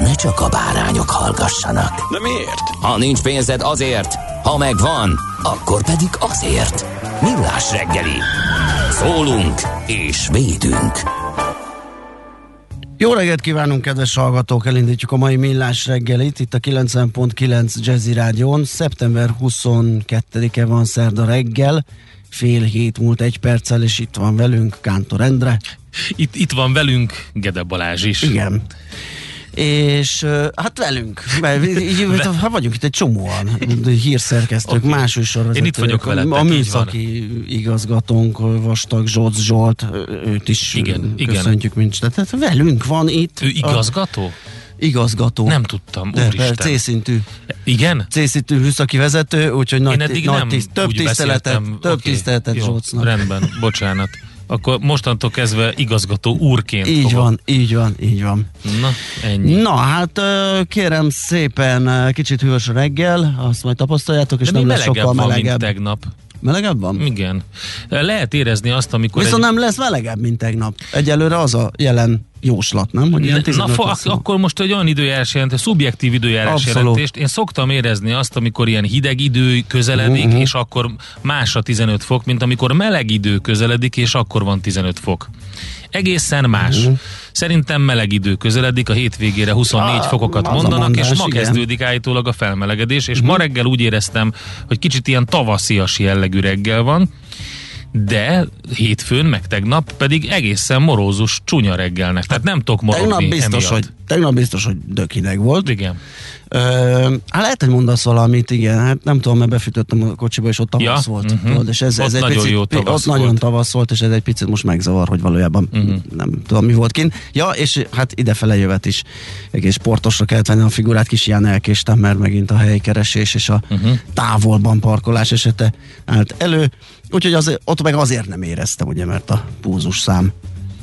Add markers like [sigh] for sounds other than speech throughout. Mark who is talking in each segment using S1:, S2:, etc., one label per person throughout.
S1: ne csak a bárányok hallgassanak.
S2: De miért?
S1: Ha nincs pénzed azért, ha megvan, akkor pedig azért. Millás reggeli. Szólunk és védünk.
S3: Jó reggelt kívánunk, kedves hallgatók! Elindítjuk a mai millás reggelit itt a 90.9 Jazzy Rádión. Szeptember 22-e van szerda reggel, fél hét múlt egy perccel, és itt van velünk Kántor Endre.
S4: Itt, itt van velünk Gede Balázs is.
S3: Igen. És hát velünk, mert [laughs] így, hát vagyunk itt egy csomóan, hírszerkesztők, okay. más.
S4: Én itt vagyok veletek,
S3: A műszaki igazgatónk, Vastag Zsolt Zsolt, őt is
S4: Igen, igen.
S3: köszöntjük, mint tehát velünk van itt.
S4: Ő igazgató?
S3: A, igazgató.
S4: Nem tudtam,
S3: De
S4: úristen.
S3: C-szintű,
S4: Igen?
S3: C-szintű műszaki vezető, úgyhogy nagy,
S4: Én eddig
S3: nagy
S4: nem
S3: tiszt, több tiszteletet, több
S4: Oké,
S3: tiszteletet
S4: jó,
S3: Zsolcnak.
S4: Rendben, bocsánat. Akkor mostantól kezdve igazgató úrként
S3: Így
S4: fogom.
S3: van, így van, így van.
S4: Na, ennyi.
S3: Na hát kérem szépen, kicsit hűvös a reggel, azt majd tapasztaljátok, és
S4: De
S3: nem lesz
S4: melegebb
S3: sokkal
S4: van, mint
S3: melegebb.
S4: tegnap.
S3: Melegebb van?
S4: Igen. Lehet érezni azt, amikor
S3: Viszont
S4: egy...
S3: nem lesz melegebb, mint tegnap. Egyelőre az a jelen jóslat, nem? Hogy ilyen
S4: Na,
S3: 15
S4: fa, akkor most egy olyan időjárás jelent, szubjektív időjárás
S3: Abszolút.
S4: jelentést. Én szoktam érezni azt, amikor ilyen hideg idő közeledik,
S3: Mhm.
S4: és akkor más a 15 fok, mint amikor meleg idő közeledik, és akkor van 15 fok. Egészen más.
S3: Mhm.
S4: Szerintem meleg idő közeledik, a hétvégére 24
S3: Ah,
S4: fokokat
S3: a
S4: mondanak,
S3: mondás,
S4: és ma
S3: igen.
S4: kezdődik állítólag a felmelegedés, és
S3: Mhm.
S4: ma reggel úgy éreztem, hogy kicsit ilyen tavaszias jellegű reggel van, de hétfőn, meg tegnap pedig egészen morózus, csúnya reggelnek. Tehát nem tudok morogni
S3: Tegnap biztos,
S4: emiatt.
S3: hogy, tegnap biztos, hogy dökhideg volt.
S4: Igen.
S3: Ö, hát lehet, hogy mondasz valamit, igen, hát nem tudom, mert befűtöttem a kocsiba, és ott tavasz
S4: Ja,
S3: volt. Tudod, és ez,
S4: Ott
S3: ez egy
S4: nagyon
S3: picit,
S4: jó tavasz
S3: Ott nagyon
S4: volt.
S3: tavasz volt, és ez egy picit most megzavar, hogy valójában
S4: Mhm.
S3: nem tudom, mi volt kint. Ja, és hát idefele jövet is egész sportosra kellett venni a figurát, kis ilyen elkéstem, mert megint a helykeresés és a
S4: Mhm.
S3: távolban parkolás esete állt elő. Úgyhogy az, ott meg azért nem éreztem, ugye, mert a púzus szám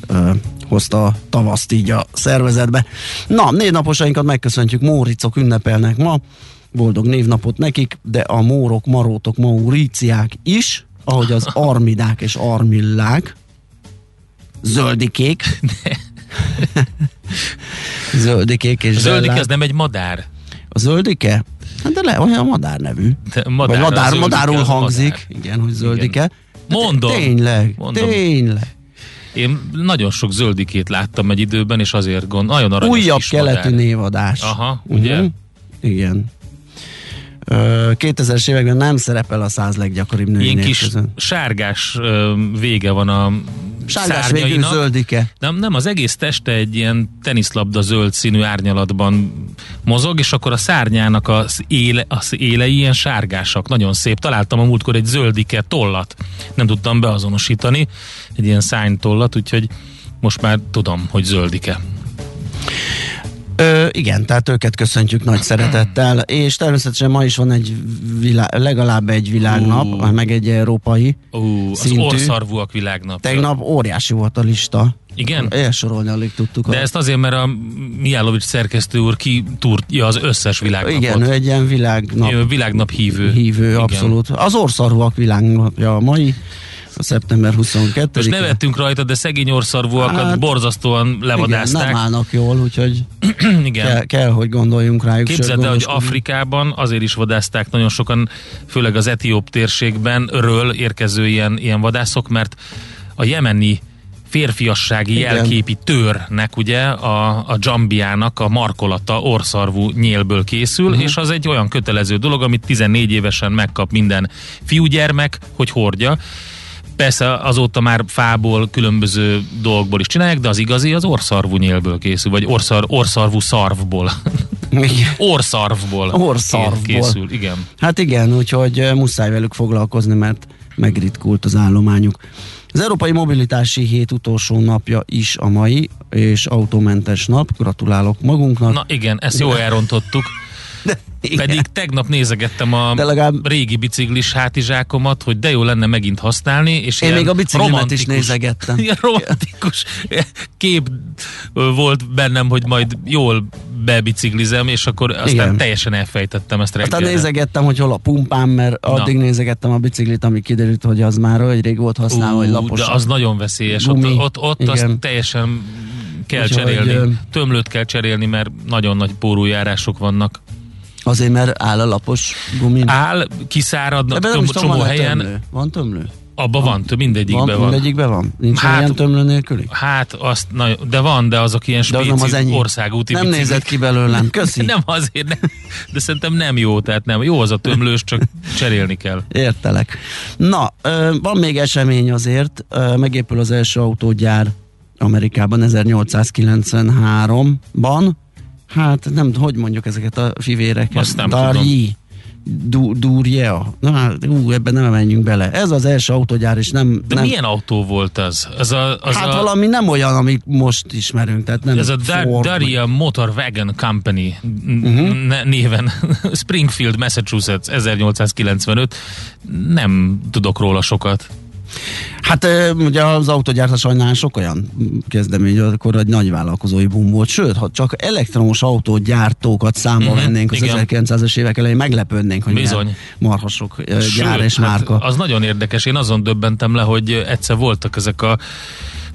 S3: ö, hozta a tavaszt így a szervezetbe. Na, névnaposainkat megköszöntjük, Móricok ünnepelnek ma, boldog névnapot nekik, de a mórok, marótok, mauríciák is, ahogy az [laughs] armidák és armillák, zöldikék, [laughs] zöldikék és
S4: A zöldik
S3: zellák.
S4: ez nem egy madár.
S3: A zöldike? Hát de le, olyan madár nevű.
S4: De
S3: Vagy
S4: madár, a
S3: madár, madárul hangzik,
S4: madár.
S3: igen, hogy zöldike.
S4: Igen. Mondom.
S3: Tényleg,
S4: Mondom.
S3: tényleg.
S4: Én nagyon sok zöldikét láttam egy időben, és azért gond, nagyon aranyos
S3: Újabb keletű
S4: madár.
S3: névadás.
S4: Aha, ugye?
S3: Igen. Ö, 2000-es években nem szerepel a száz leggyakoribb női
S4: Ilyen kis
S3: között.
S4: sárgás vége van a
S3: Sárgás
S4: szárnyainak.
S3: zöldike.
S4: Nem, nem, az egész teste egy ilyen teniszlabda zöld színű árnyalatban mozog, és akkor a szárnyának az, éle, az élei ilyen sárgásak, nagyon szép. Találtam a múltkor egy zöldike tollat, nem tudtam beazonosítani, egy ilyen szánytollat, úgyhogy most már tudom, hogy zöldike.
S3: Ö, igen, tehát őket köszöntjük nagy szeretettel, és természetesen ma is van egy vilá- legalább egy világnap,
S4: Ú.
S3: meg egy európai.
S4: Az
S3: Szintű.
S4: orszarvúak világnapja.
S3: Tegnap óriási volt a lista.
S4: Igen?
S3: Elsorolni alig tudtuk.
S4: De
S3: a-
S4: ezt azért, mert a Mijálovics szerkesztő úr kitúrja az összes világnapot.
S3: Igen, ő egy ilyen világnap
S4: világnap hívő.
S3: hívő,
S4: Igen.
S3: abszolút. Az orszarvak világnapja a mai, szeptember 22
S4: Most nevettünk rajta, de szegény orszarvúakat
S3: Hát,
S4: borzasztóan
S3: Igen,
S4: levadázták.
S3: nem állnak jól, úgyhogy [clears throat]
S4: Igen.
S3: kell, kell, hogy gondoljunk rájuk.
S4: Képzeld el, hogy. Afrikában azért is vadázták nagyon sokan, főleg az etióp térségben ről érkező ilyen, ilyen vadászok, mert a jemeni férfiassági
S3: Igen.
S4: jelképi törnek, ugye, a, a dzsambiának a markolata orszarvú nyélből készül, uh-huh. és az egy olyan kötelező dolog, amit 14 évesen megkap minden fiúgyermek, hogy hordja. Persze azóta már fából, különböző dolgokból is csinálják, de az igazi az orszarvú nyélből készül, vagy orszar, orszarvú szarvból. [laughs]
S3: Igen.
S4: Orszarvból. [laughs]
S3: Orszarvból.
S4: Készül, igen.
S3: Hát igen, úgyhogy muszáj velük foglalkozni, mert megritkult az állományuk. Az Európai Mobilitási Hét utolsó napja is a mai, és autómentes nap. Gratulálok magunknak.
S4: Na igen, ezt jól [laughs] elrontottuk.
S3: De, igen.
S4: Pedig tegnap nézegettem a
S3: De legalább-
S4: régi biciklis hátizsákomat, hogy de jó lenne megint használni. És
S3: Én még a biciklimet is nézegettem. [laughs]
S4: Ilyen romantikus kép volt bennem, hogy majd jól bebiciklizem, és akkor aztán
S3: Igen.
S4: teljesen elfejtettem ezt
S3: Aztán
S4: reggelre.
S3: nézegettem, hogy hol a pumpám, mert addig nézegettem a biciklit, ami kiderült, hogy az már olyan rég volt használva, hogy lapos.
S4: de az nagyon veszélyes.
S3: Gumi.
S4: Ott, ott, ott azt teljesen kell
S3: Úgyhogy,
S4: cserélni. Tömlőt kell cserélni, mert nagyon nagy pórújárások vannak.
S3: Azért, mert áll a lapos gumin.
S4: Áll, kiszáradnak
S3: Ebben nem
S4: csomó
S3: van
S4: helyen.
S3: tömlő. Van tömlő?
S4: Abban van, több mindegyikben
S3: van,
S4: van.
S3: Mindegyikben van? Nincs
S4: Hát-
S3: ilyen tömlő nélküli?
S4: Hát azt, na, de van, de azok ilyen
S3: De az az
S4: spéci országúti
S3: Nem
S4: biciklik.
S3: nézett ki belőlem. [laughs] Köszi.
S4: Nem azért, nem, de szerintem nem jó, tehát nem. Jó az a tömlős, csak cserélni kell.
S3: Értelek. Na, van még esemény azért, megépül az első autógyár Amerikában 1893-ban. Hát nem, hogy mondjuk ezeket a fivéreket?
S4: Azt nem
S3: Darji. Du, Durjea. Na, ú, ebben nem menjünk bele. Ez az első autógyár, és nem...
S4: De
S3: nem
S4: milyen autó volt az? az, a, az
S3: hát
S4: a,
S3: valami nem olyan, amit most ismerünk, tehát nem
S4: Ez a Dar-
S3: Ford,
S4: Daria Motor Wagon Company uh-huh. néven [laughs] Springfield, Massachusetts 1895. Nem tudok róla sokat.
S3: Hát ugye az autógyártás sajnálán sok olyan kezdemény, akkor egy nagy vállalkozói boom volt, sőt, ha csak elektromos autógyártókat számba
S4: Mhm,
S3: vennénk az
S4: igen.
S3: 1900-es évek elején, meglepődnénk, hogy
S4: Bizony.
S3: marhasok
S4: Sőt,
S3: gyár és
S4: hát
S3: márka.
S4: az nagyon érdekes. Én azon döbbentem le, hogy egyszer voltak ezek a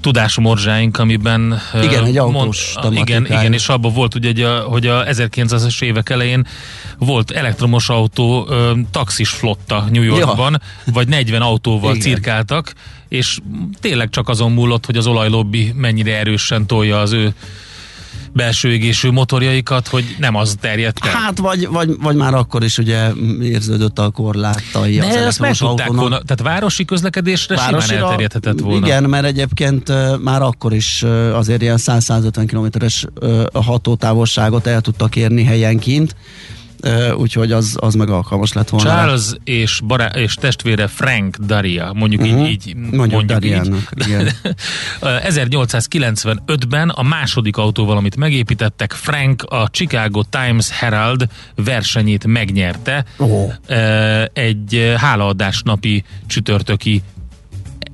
S4: tudásomorzsáink, amiben...
S3: Igen, egy autós
S4: igen,
S3: tematikája.
S4: igen, és abban volt ugye, hogy a, hogy a 1900-es évek elején volt elektromos autó, taxis flotta New Yorkban, vagy 40 autóval
S3: Igen.
S4: cirkáltak, és tényleg csak azon múlott, hogy az olajlobbi mennyire erősen tolja az ő belső égésű motorjaikat, hogy nem az terjedt el.
S3: Hát, vagy, vagy, vagy már akkor is ugye érződött a korlátai az
S4: De ezt meg tudták volna, tehát városi közlekedésre simán elterjedhetett volna.
S3: Igen, mert egyébként már akkor is azért ilyen 100-150 kilométeres ö, hatótávolságot el tudtak érni helyenként, úgyhogy az, az meg alkalmas lett volna.
S4: Charles és, bará- és testvére Frank Daria, mondjuk uh-huh. így, így
S3: Mondjuk Dariának, igen. [laughs]
S4: 1895-ben a második autóval, amit megépítettek, Frank a Chicago Times Herald versenyét megnyerte. Ö, egy hálaadás napi csütörtöki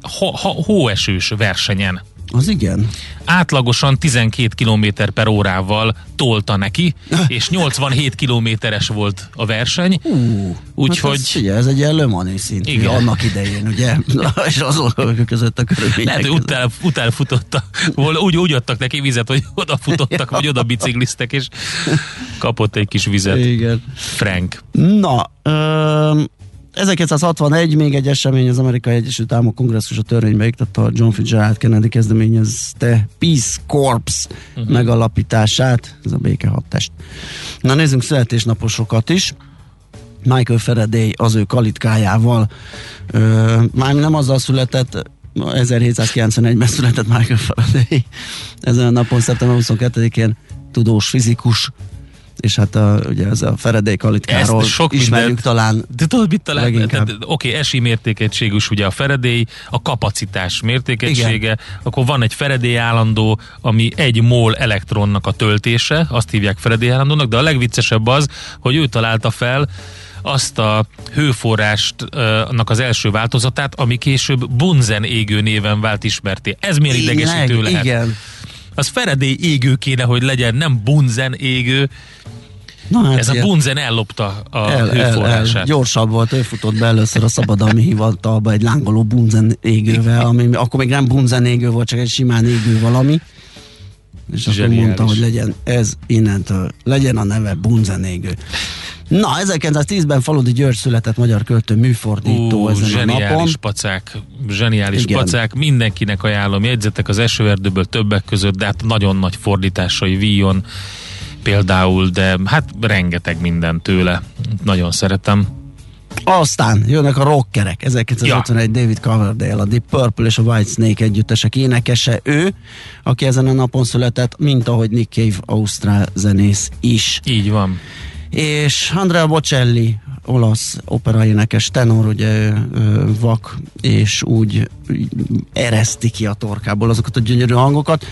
S4: ho- ho- hóesős versenyen.
S3: Az igen.
S4: átlagosan 12 km per órával tolta neki, [laughs] és 87 kilométeres volt a verseny.
S3: Ú,
S4: Úgyhogy-
S3: hát ez, figyelj, ez egy ilyen lömani szint,
S4: Igen.
S3: annak idején, ugye? [laughs] és azon között a körülmények
S4: Lehet, hogy
S3: között.
S4: utána, utána futotta, volna, úgy, úgy adtak neki vizet, hogy [laughs] oda futottak, vagy oda bicikliztek, és kapott egy kis vizet.
S3: Igen.
S4: Frank.
S3: Na, ö, 1961 még egy esemény, az Amerikai Egyesült Államok kongresszus a törvénybe iktatta a John Fitzgerald Kennedy kezdeményezte Peace Corps uh-huh. megalapítását, ez a béke hadtest. Na nézzünk születésnaposokat is. Michael Faraday az ő kalitkájával, ö, már nem azzal született, 1791-ben született Michael Faraday. Ezen a napon, szeptember 22-én tudós fizikus, és hát a, ugye ez a Faraday kalitkáról
S4: Ezt sok
S3: ismerjük
S4: mindent-
S3: talán.
S4: De tudod, mit talán? Oké, esi mértékegységűs ugye a Faraday, a kapacitás mértékegysége, Igen. akkor van egy Faraday állandó, ami egy mol elektronnak a töltése, azt hívják Faraday állandónak, de a legviccesebb az, hogy ő találta fel azt a hőforrástnak az első változatát, ami később Bunzen égő néven vált ismerté. Ez miért idegesítő lehet?
S3: Igen.
S4: Az Faraday égő kéne, hogy legyen, nem Bunzen égő.
S3: Na, hát
S4: Ez a
S3: ilyen-
S4: Bunzen ellopta a
S3: el, el, el,
S4: hőforrását.
S3: gyorsabb volt, ő futott be először a szabadalmi hivatalba egy lángoló bunzen égővel, ami akkor még nem bunzen égő volt, csak egy simán égő valami. És akkor
S4: Zseniális.
S3: mondta, hogy legyen ez innentől, legyen a neve bunzen égő. Na, 1910-ben Faludi György született magyar költő műfordító
S4: Ú,
S3: ezen a
S4: zseniális
S3: napon.
S4: pacák, zseniális
S3: Igen.
S4: pacák, mindenkinek ajánlom, jegyzetek az esőerdőből többek között, de hát nagyon nagy fordításai, víjon például, de hát rengeteg minden tőle, nagyon szeretem.
S3: Aztán jönnek a rockerek. 1951 David Coverdale, a Deep Purple és a White Snake együttesek énekese. Ő, aki ezen a napon született, mint ahogy Nick Cave, ausztrál zenész is.
S4: Így van.
S3: És Andrea Bocelli, olasz operaénekes tenor, ugye vak, és úgy ereszti ki a torkából azokat a gyönyörű hangokat.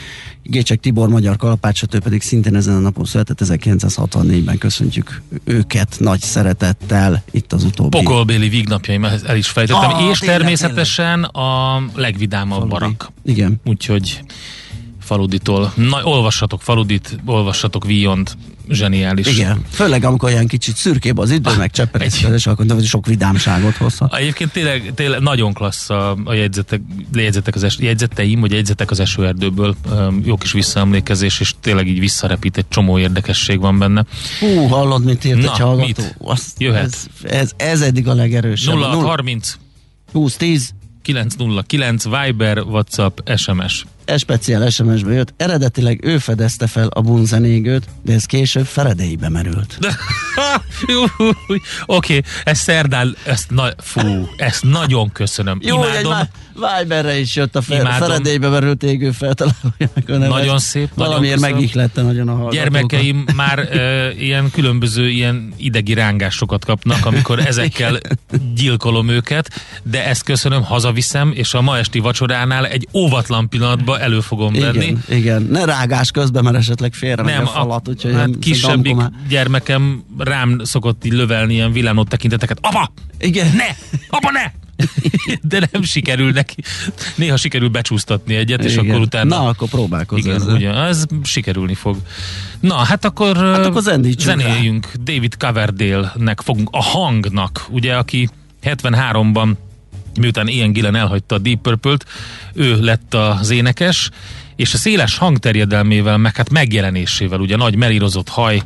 S3: Gécsek Tibor, magyar kalapácsot, ő pedig szintén ezen a napon született, 1964-ben köszöntjük őket nagy szeretettel itt az utóbbi.
S4: Pokolbéli vígnapjaim, el is fejtettem,
S3: Ah,
S4: és
S3: tényleg,
S4: természetesen a legvidámabb
S3: Faludi.
S4: barak.
S3: Igen.
S4: Úgyhogy Faluditól. Na, olvassatok Faludit, olvassatok Víjont, zseniális.
S3: Igen, főleg amikor olyan kicsit szürkébb az idő, meg cseperezik, és akkor sok vidámságot hozhat.
S4: Egyébként tényleg, tényleg nagyon klassz a, a jegyzetek, jegyzetek az es, jegyzeteim, vagy jegyzetek az esőerdőből. Öm, Jó kis visszaemlékezés, és tényleg így visszarepít, egy csomó érdekesség van benne.
S3: Hú, hallod, mit írt
S4: Na,
S3: egy hallgató?
S4: mit?
S3: Azt,
S4: Jöhet.
S3: Ez, ez, ez eddig a legerősebb.
S4: 0630
S3: 20 10
S4: 909 Viber, WhatsApp, SMS.
S3: Ez speciál SMS-be jött. Eredetileg ő fedezte fel a bunzenégőt, de ez később Feredélybe merült. [laughs]
S4: Oké, okay, ez szerdán, ezt na, fú, ezt nagyon köszönöm.
S3: Jó, egy
S4: Imádom.
S3: Má- Viberre is jött a fe-
S4: Imádom.
S3: Feredélybe merült égő feltalálójának a neve.
S4: Nagyon szép, nagyon
S3: Valamiért
S4: köszönöm.
S3: megihlette nagyon a hallgatókat.
S4: Gyermekeim már ö, ilyen különböző ilyen idegi rángásokat kapnak, amikor [laughs] ezekkel gyilkolom őket, de ezt köszönöm, hazaviszem, és a ma esti vacsoránál egy óvatlan pillanatban elő fogom venni.
S3: Igen, igen. Ne rágás közben, mert esetleg félre
S4: Nem,
S3: a falat, úgyhogy
S4: hát kisebbik gyermekem rám szokott így lövelni ilyen villámló tekinteteket. Apa!
S3: Igen.
S4: Ne! Apa, ne! De nem sikerül neki. Néha sikerül becsúsztatni egyet, és
S3: Igen.
S4: akkor utána...
S3: Na, akkor próbálkozz
S4: Igen,
S3: ezzel.
S4: ugye, ez sikerülni fog. Na, hát akkor, hát
S3: akkor
S4: zenéljünk. David Coverdale-nek fogunk, a hangnak, ugye, aki 73-ban miután Ian Gillen elhagyta a Deep Purple-t, ő lett az énekes, és a széles hangterjedelmével, meg hát megjelenésével, ugye nagy melírozott haj,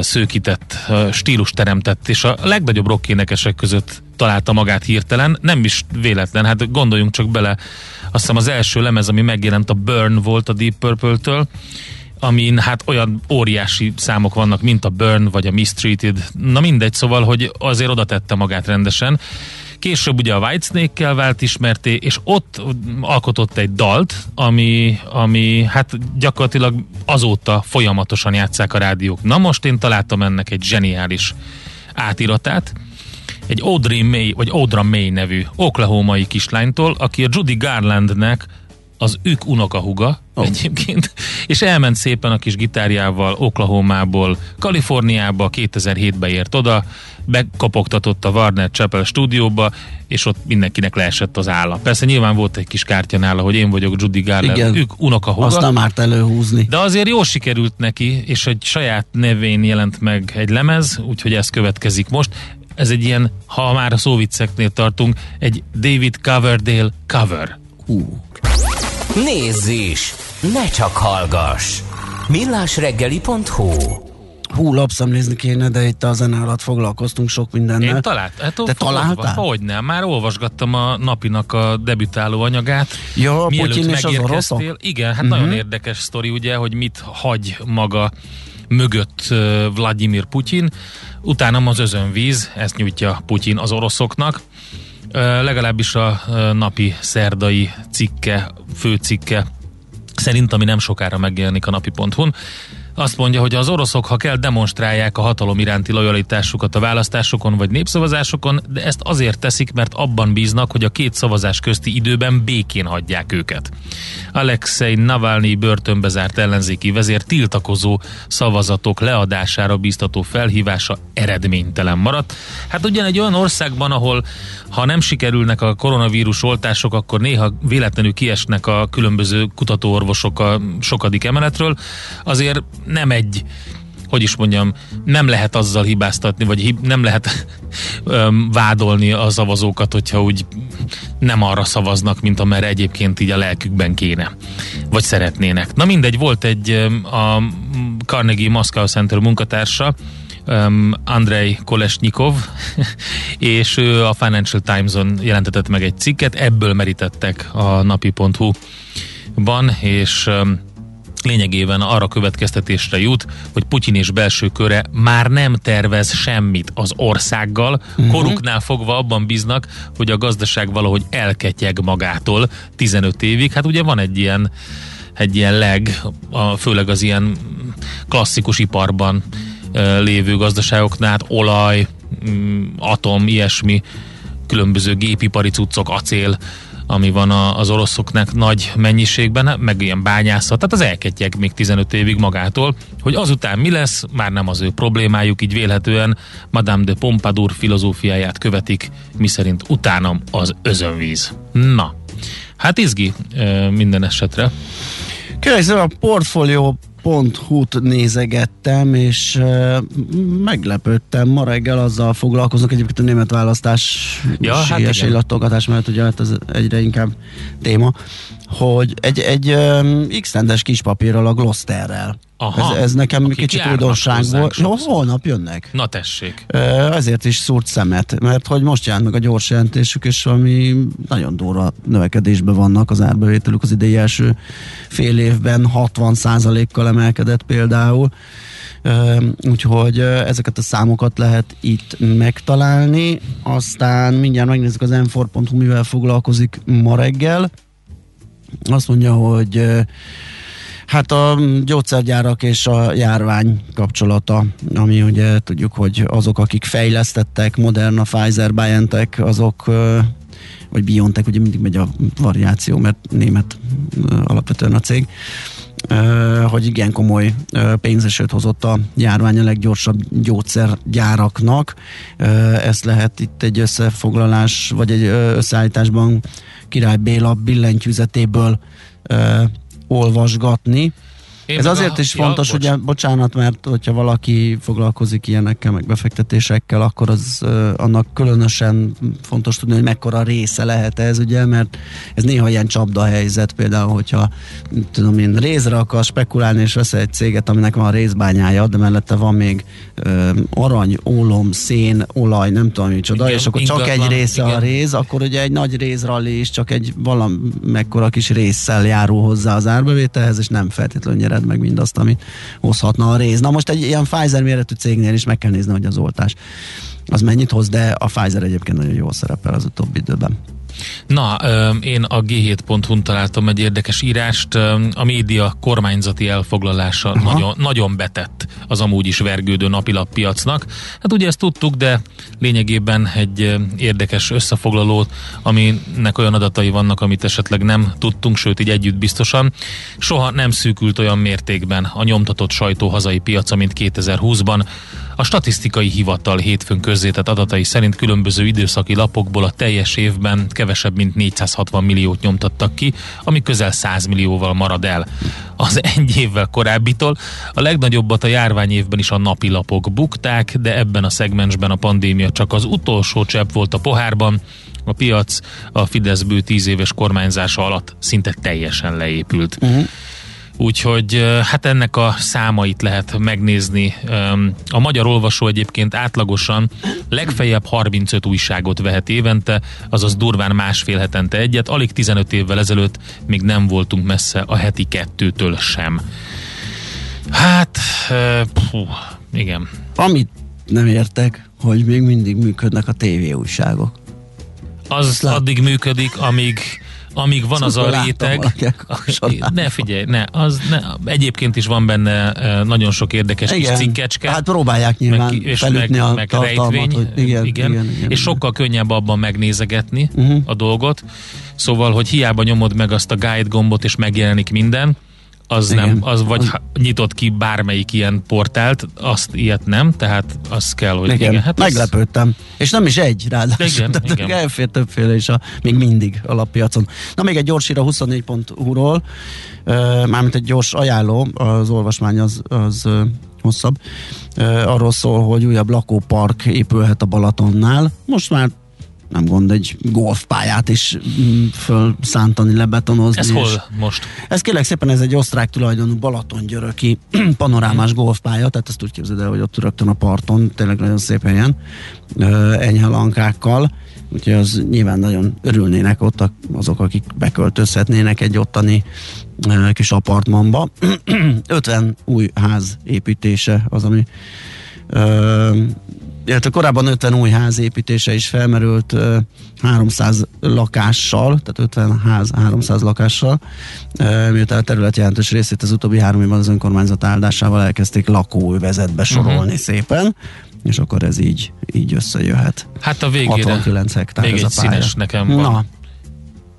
S4: szőkített, stílus teremtett, és a legnagyobb rock énekesek között találta magát hirtelen, nem is véletlen, hát gondoljunk csak bele, azt hiszem az első lemez, ami megjelent a Burn volt a Deep Purple-től, amin hát olyan óriási számok vannak, mint a Burn vagy a Mistreated, na mindegy, szóval, hogy azért oda tette magát rendesen. Később ugye a Whitesnake-kel vált ismerté, és ott alkotott egy dalt, ami, ami hát gyakorlatilag azóta folyamatosan játszák a rádiók. Na most én találtam ennek egy zseniális átiratát, egy Audrey May, vagy Audra May nevű oklahomai kislánytól, aki a Judy Garlandnek az ők unokahuga oh. egyébként, és elment szépen a kis gitárjával Oklahomából Kaliforniába, 2007-ben ért oda, bekopogtatott a Warner Chapel stúdióba, és ott mindenkinek leesett az álla. Persze nyilván volt egy kis kártya nála, hogy én vagyok Judy Garland,
S3: Igen.
S4: ők unokahuga.
S3: Azt nem árt előhúzni.
S4: De azért jól sikerült neki, és egy saját nevén jelent meg egy lemez, úgyhogy ez következik most. Ez egy ilyen, ha már a szóvicceknél tartunk, egy David Coverdale cover.
S3: Hú.
S1: Nézz is! Ne csak hallgass! millásreggeli.hu
S3: Hú, lapszemlézni kéne, de itt a zene alatt foglalkoztunk sok mindennel.
S4: Én talált, hát
S3: Te találtál?
S4: Hogy nem, már olvasgattam a napinak a debütáló anyagát.
S3: Ja,
S4: Mielőtt
S3: Putyin és az
S4: megérkeztél.
S3: oroszok?
S4: Igen, hát
S3: Mhm.
S4: nagyon érdekes sztori, ugye, hogy mit hagy maga mögött Vladimir Putyin. Utána az özönvíz, ezt nyújtja Putyin az oroszoknak. Legalábbis a napi szerdai cikke, főcikke szerint, ami nem sokára megjelenik a napi.hu-n, azt mondja, hogy az oroszok, ha kell, demonstrálják a hatalom iránti lojalitásukat a választásokon vagy népszavazásokon, de ezt azért teszik, mert abban bíznak, hogy a két szavazás közti időben békén hagyják őket. Alexei Navalnyi börtönbe zárt ellenzéki vezér tiltakozó szavazatok leadására bíztató felhívása eredménytelen maradt. Hát ugyan egy olyan országban, ahol ha nem sikerülnek a koronavírus oltások, akkor néha véletlenül kiesnek a különböző kutatóorvosok a sokadik emeletről, azért nem egy hogy is mondjam, nem lehet azzal hibáztatni, vagy hib- nem lehet [laughs] öm, vádolni a szavazókat, hogyha úgy nem arra szavaznak, mint amerre egyébként így a lelkükben kéne, vagy szeretnének. Na mindegy, volt egy öm, a Carnegie Moscow Center munkatársa, um, Andrei Kolesnyikov, [laughs] és ő a Financial Times-on jelentetett meg egy cikket, ebből merítettek a napi.hu-ban, és um, lényegében arra következtetésre jut, hogy Putyin és belső köre már nem tervez semmit az országgal, uh-huh. koruknál fogva abban bíznak, hogy a gazdaság valahogy elketyeg magától 15 évig. Hát ugye van egy ilyen egy ilyen leg, a, főleg az ilyen klasszikus iparban e, lévő gazdaságoknál, hát olaj, atom, ilyesmi, különböző gépipari cuccok, acél, ami van a, az oroszoknak nagy mennyiségben, meg ilyen bányászat, tehát az elketyek még 15 évig magától, hogy azután mi lesz, már nem az ő problémájuk, így vélhetően Madame de Pompadour filozófiáját követik, miszerint utánam az özönvíz. Na, hát izgi minden esetre.
S3: Kérlek a portfólió hu-t nézegettem, és uh, meglepődtem. Ma reggel azzal foglalkoznak egyébként a német választás ja, hát esélylattogatás mert ugye hát ez egyre inkább téma, hogy egy, egy um, x-tendes kis papírral a Gloucesterrel Aha, ez, ez nekem kicsit újdonság volt. No, holnap jönnek.
S4: Na tessék.
S3: Ezért is szúrt szemet, mert hogy most jelent meg a gyors jelentésük, és ami nagyon durva növekedésben vannak az árbevételük az idei első fél évben 60%-kal emelkedett például. Úgyhogy ezeket a számokat lehet itt megtalálni. Aztán mindjárt megnézzük az m mivel foglalkozik ma reggel. Azt mondja, hogy Hát a gyógyszergyárak és a járvány kapcsolata, ami ugye tudjuk, hogy azok, akik fejlesztettek, Moderna, Pfizer, BioNTech, azok vagy Biontech, ugye mindig megy a variáció, mert német alapvetően a cég, hogy igen komoly pénzesőt hozott a járvány a leggyorsabb gyógyszergyáraknak. Ezt lehet itt egy összefoglalás, vagy egy összeállításban Király Béla billentyűzetéből olvasgatni. Én Ez azért a, is fontos, ja, ugye, bocsánat, mert hogyha valaki foglalkozik ilyenekkel, meg befektetésekkel, akkor az uh, annak különösen fontos tudni, hogy mekkora része lehet ez, ugye, mert ez néha ilyen csapda helyzet, például, hogyha tudom én, rézre akar spekulálni, és vesz egy céget, aminek van részbányája, de mellette van még uh, arany, ólom, szén, olaj, nem tudom micsoda, igen, és akkor csak egy része igen. a réz, akkor ugye egy nagy rézralli is csak egy valamekkora kis résszel járul hozzá az árbevételhez, és nem feltétlenül nyered meg mindazt, amit hozhatna a rész. Na most egy ilyen Pfizer méretű cégnél is meg kell nézni, hogy az oltás az mennyit hoz, de a Pfizer egyébként nagyon jól szerepel az utóbbi időben.
S4: Na, én a G7.hu-n találtam egy érdekes írást. A média kormányzati elfoglalása nagyon, nagyon betett az amúgy is vergődő napilappiacnak. Hát ugye ezt tudtuk, de lényegében egy érdekes összefoglaló, aminek olyan adatai vannak, amit esetleg nem tudtunk, sőt így együtt biztosan. Soha nem szűkült olyan mértékben a nyomtatott sajtó hazai piaca, mint 2020-ban. A statisztikai hivatal hétfőn közzétett adatai szerint különböző időszaki lapokból a teljes évben kevesebb mint 460 milliót nyomtattak ki, ami közel 100 millióval marad el. Az egy évvel korábbitól a legnagyobbat a járvány évben is a napi lapok bukták, de ebben a szegmensben a pandémia csak az utolsó csepp volt a pohárban, a piac a Fidesz bő tíz éves kormányzása alatt szinte teljesen leépült. Uh-huh. Úgyhogy hát ennek a számait lehet megnézni. A magyar olvasó egyébként átlagosan legfeljebb 35 újságot vehet évente, azaz durván másfél hetente egyet. Alig 15 évvel ezelőtt még nem voltunk messze a heti kettőtől sem. Hát, pú, igen.
S3: Amit nem értek, hogy még mindig működnek a tévéújságok.
S4: Az addig működik, amíg amíg van az a réteg, ne figyelj, ne, az ne, egyébként is van benne nagyon sok érdekes igen, kis cikkecske.
S3: Hát próbálják nyilván meg, és meg, a meg rejtvény,
S4: hogy igen, igen, igen, igen, és sokkal könnyebb abban megnézegetni uh-huh. a dolgot, szóval, hogy hiába nyomod meg azt a guide gombot, és megjelenik minden, az Igen. nem, az vagy az... nyitott ki bármelyik ilyen portált, azt ilyet nem, tehát az kell, hogy
S3: igen. igen hát Meglepődtem. Az... És nem is egy, ráadásul. Igen, tehát igen. elfér többféle is a, még mindig a lappiacon. Na még egy gyors ír a 24.hu-ról, uh, mármint egy gyors ajánló, az olvasmány az, az hosszabb. Arról szól, hogy újabb lakópark épülhet a Balatonnál. Most már nem gond egy golfpályát is mm, fölszántani, lebetonozni.
S4: Ez hol most?
S3: Ez kérlek szépen, ez egy osztrák tulajdonú Balatongyöröki [clears throat] panorámás golfpálya, tehát ezt úgy képzeld el, hogy ott rögtön a parton, tényleg nagyon szép helyen, enyhe lankákkal, úgyhogy az nyilván nagyon örülnének ott azok, akik beköltözhetnének egy ottani kis apartmanba. 50 [clears throat] új ház építése az, ami illetve korábban 50 új ház építése is felmerült ö, 300 lakással, tehát 50 ház 300 lakással, miután a terület jelentős részét az utóbbi három évben az önkormányzat áldásával elkezdték lakóövezetbe sorolni
S4: Mhm.
S3: uh-huh. szépen, és akkor ez így, így összejöhet.
S4: Hát a végére
S3: 69 hektár
S4: még
S3: ez
S4: egy
S3: a pálya.
S4: színes nekem van.
S3: Na,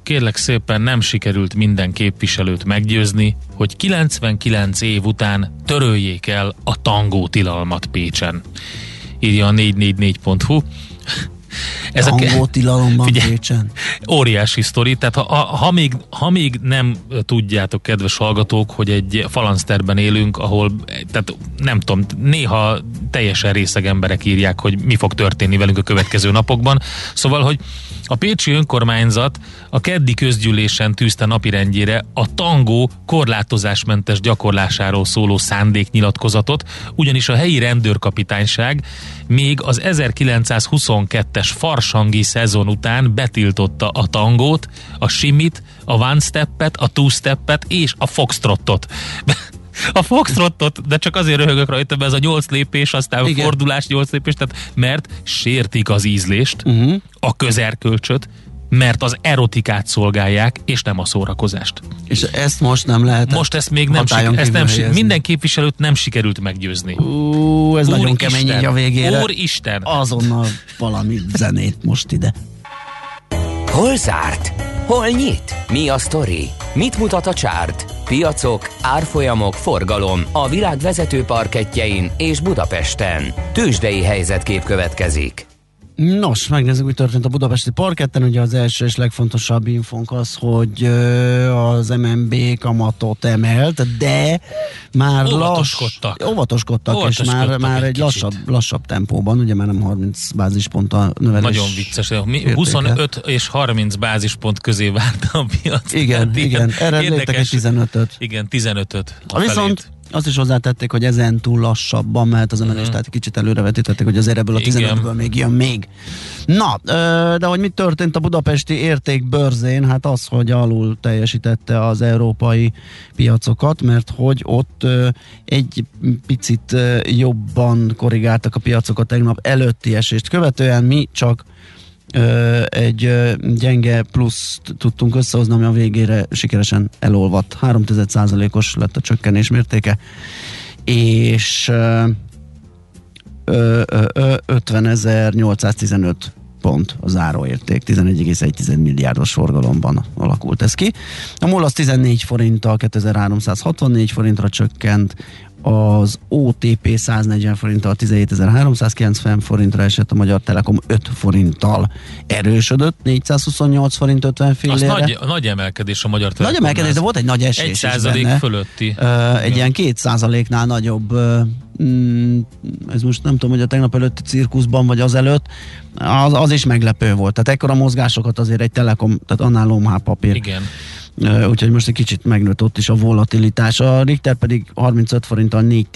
S4: Kérlek szépen nem sikerült minden képviselőt meggyőzni, hogy 99 év után töröljék el a tangó tilalmat Pécsen. Írja a 444.hu. Ez a,
S3: tangó tilalomban
S4: Figyelj.
S3: Pécsen.
S4: óriási sztori, tehát ha, ha, ha, még, ha még nem tudjátok, kedves hallgatók, hogy egy falanszterben élünk, ahol, tehát nem tudom, néha teljesen részeg emberek írják, hogy mi fog történni velünk a következő napokban. Szóval, hogy a Pécsi önkormányzat a keddi közgyűlésen tűzte napirendjére a tangó korlátozásmentes gyakorlásáról szóló szándéknyilatkozatot, ugyanis a helyi rendőrkapitányság még az 1922-es farsangi szezon után betiltotta a tangót, a simit, a one steppet, a two steppet és a foxtrottot. [laughs] A foxtrottot, de csak azért röhögök rajta, mert ez a nyolc lépés, aztán
S3: Igen.
S4: Fordulás nyolc lépés, tehát mert sértik az ízlést, uh-huh. a közerkölcsöt, mert az erotikát szolgálják, és nem a szórakozást.
S3: És ezt most nem lehet
S4: Most ezt még nem,
S3: hatályon
S4: sik- ezt nem
S3: helyezni.
S4: minden képviselőt nem sikerült meggyőzni.
S3: Ú, ez nagyon kemény így a végére.
S4: Úristen!
S3: Azonnal valami zenét most ide.
S1: Hol zárt? Hol nyit? Mi a sztori? Mit mutat a csárt? Piacok, árfolyamok, forgalom a világ vezető parketjein és Budapesten. Tősdei helyzetkép következik.
S3: Nos, megnézzük, mi történt a budapesti parketten. Ugye az első és legfontosabb infónk az, hogy az MNB kamatot emelt, de már
S4: Óvatoskodtak.
S3: Lass, óvatoskodtak, és
S4: Óvatoskodtak
S3: már, már
S4: egy
S3: lassabb, lassabb tempóban, ugye már nem 30 bázispont a növelés.
S4: Nagyon vicces. Mi
S3: értéke.
S4: 25 és 30 bázispont közé várta a piac.
S3: Igen,
S4: Tehát
S3: igen, erre egy 15-öt.
S4: Igen, 15-öt. A
S3: Viszont
S4: felét.
S3: Azt is hozzátették, hogy ezen túl lassabban mehet az emelés, tehát kicsit előrevetítették, hogy azért ebből a
S4: Igen.
S3: 15-ből még jön még. Na, de hogy mi történt a budapesti értékbörzén? Hát az, hogy alul teljesítette az európai piacokat, mert hogy ott egy picit jobban korrigáltak a piacokat tegnap előtti esést követően, mi csak egy gyenge pluszt tudtunk összehozni, ami a végére sikeresen elolvadt. 3 os lett a csökkenés mértéke, és ö, ö, ö, ö, 50.815 pont a záróérték, 11,1 milliárdos forgalomban alakult ez ki. A MOL az 14 forinttal 2364 forintra csökkent, az OTP 140 forinttal 17.390 forintra esett, a Magyar Telekom 5 forinttal erősödött, 428 forint 50
S4: Az
S3: fillére.
S4: nagy, nagy emelkedés a magyar
S3: Nagy
S4: Telekomnál.
S3: emelkedés, de volt egy nagy esés
S4: Egy százalék fölötti.
S3: Ö, egy ilyen két százaléknál nagyobb, ö, mm, ez most nem tudom, hogy a tegnap előtti cirkuszban, vagy az előtt, az, az is meglepő volt. Tehát ekkora mozgásokat azért egy Telekom, tehát annál lomhá papír.
S4: Igen.
S3: Úgyhogy most egy kicsit megnőtt ott is a volatilitás. A Richter pedig 35 forinttal 4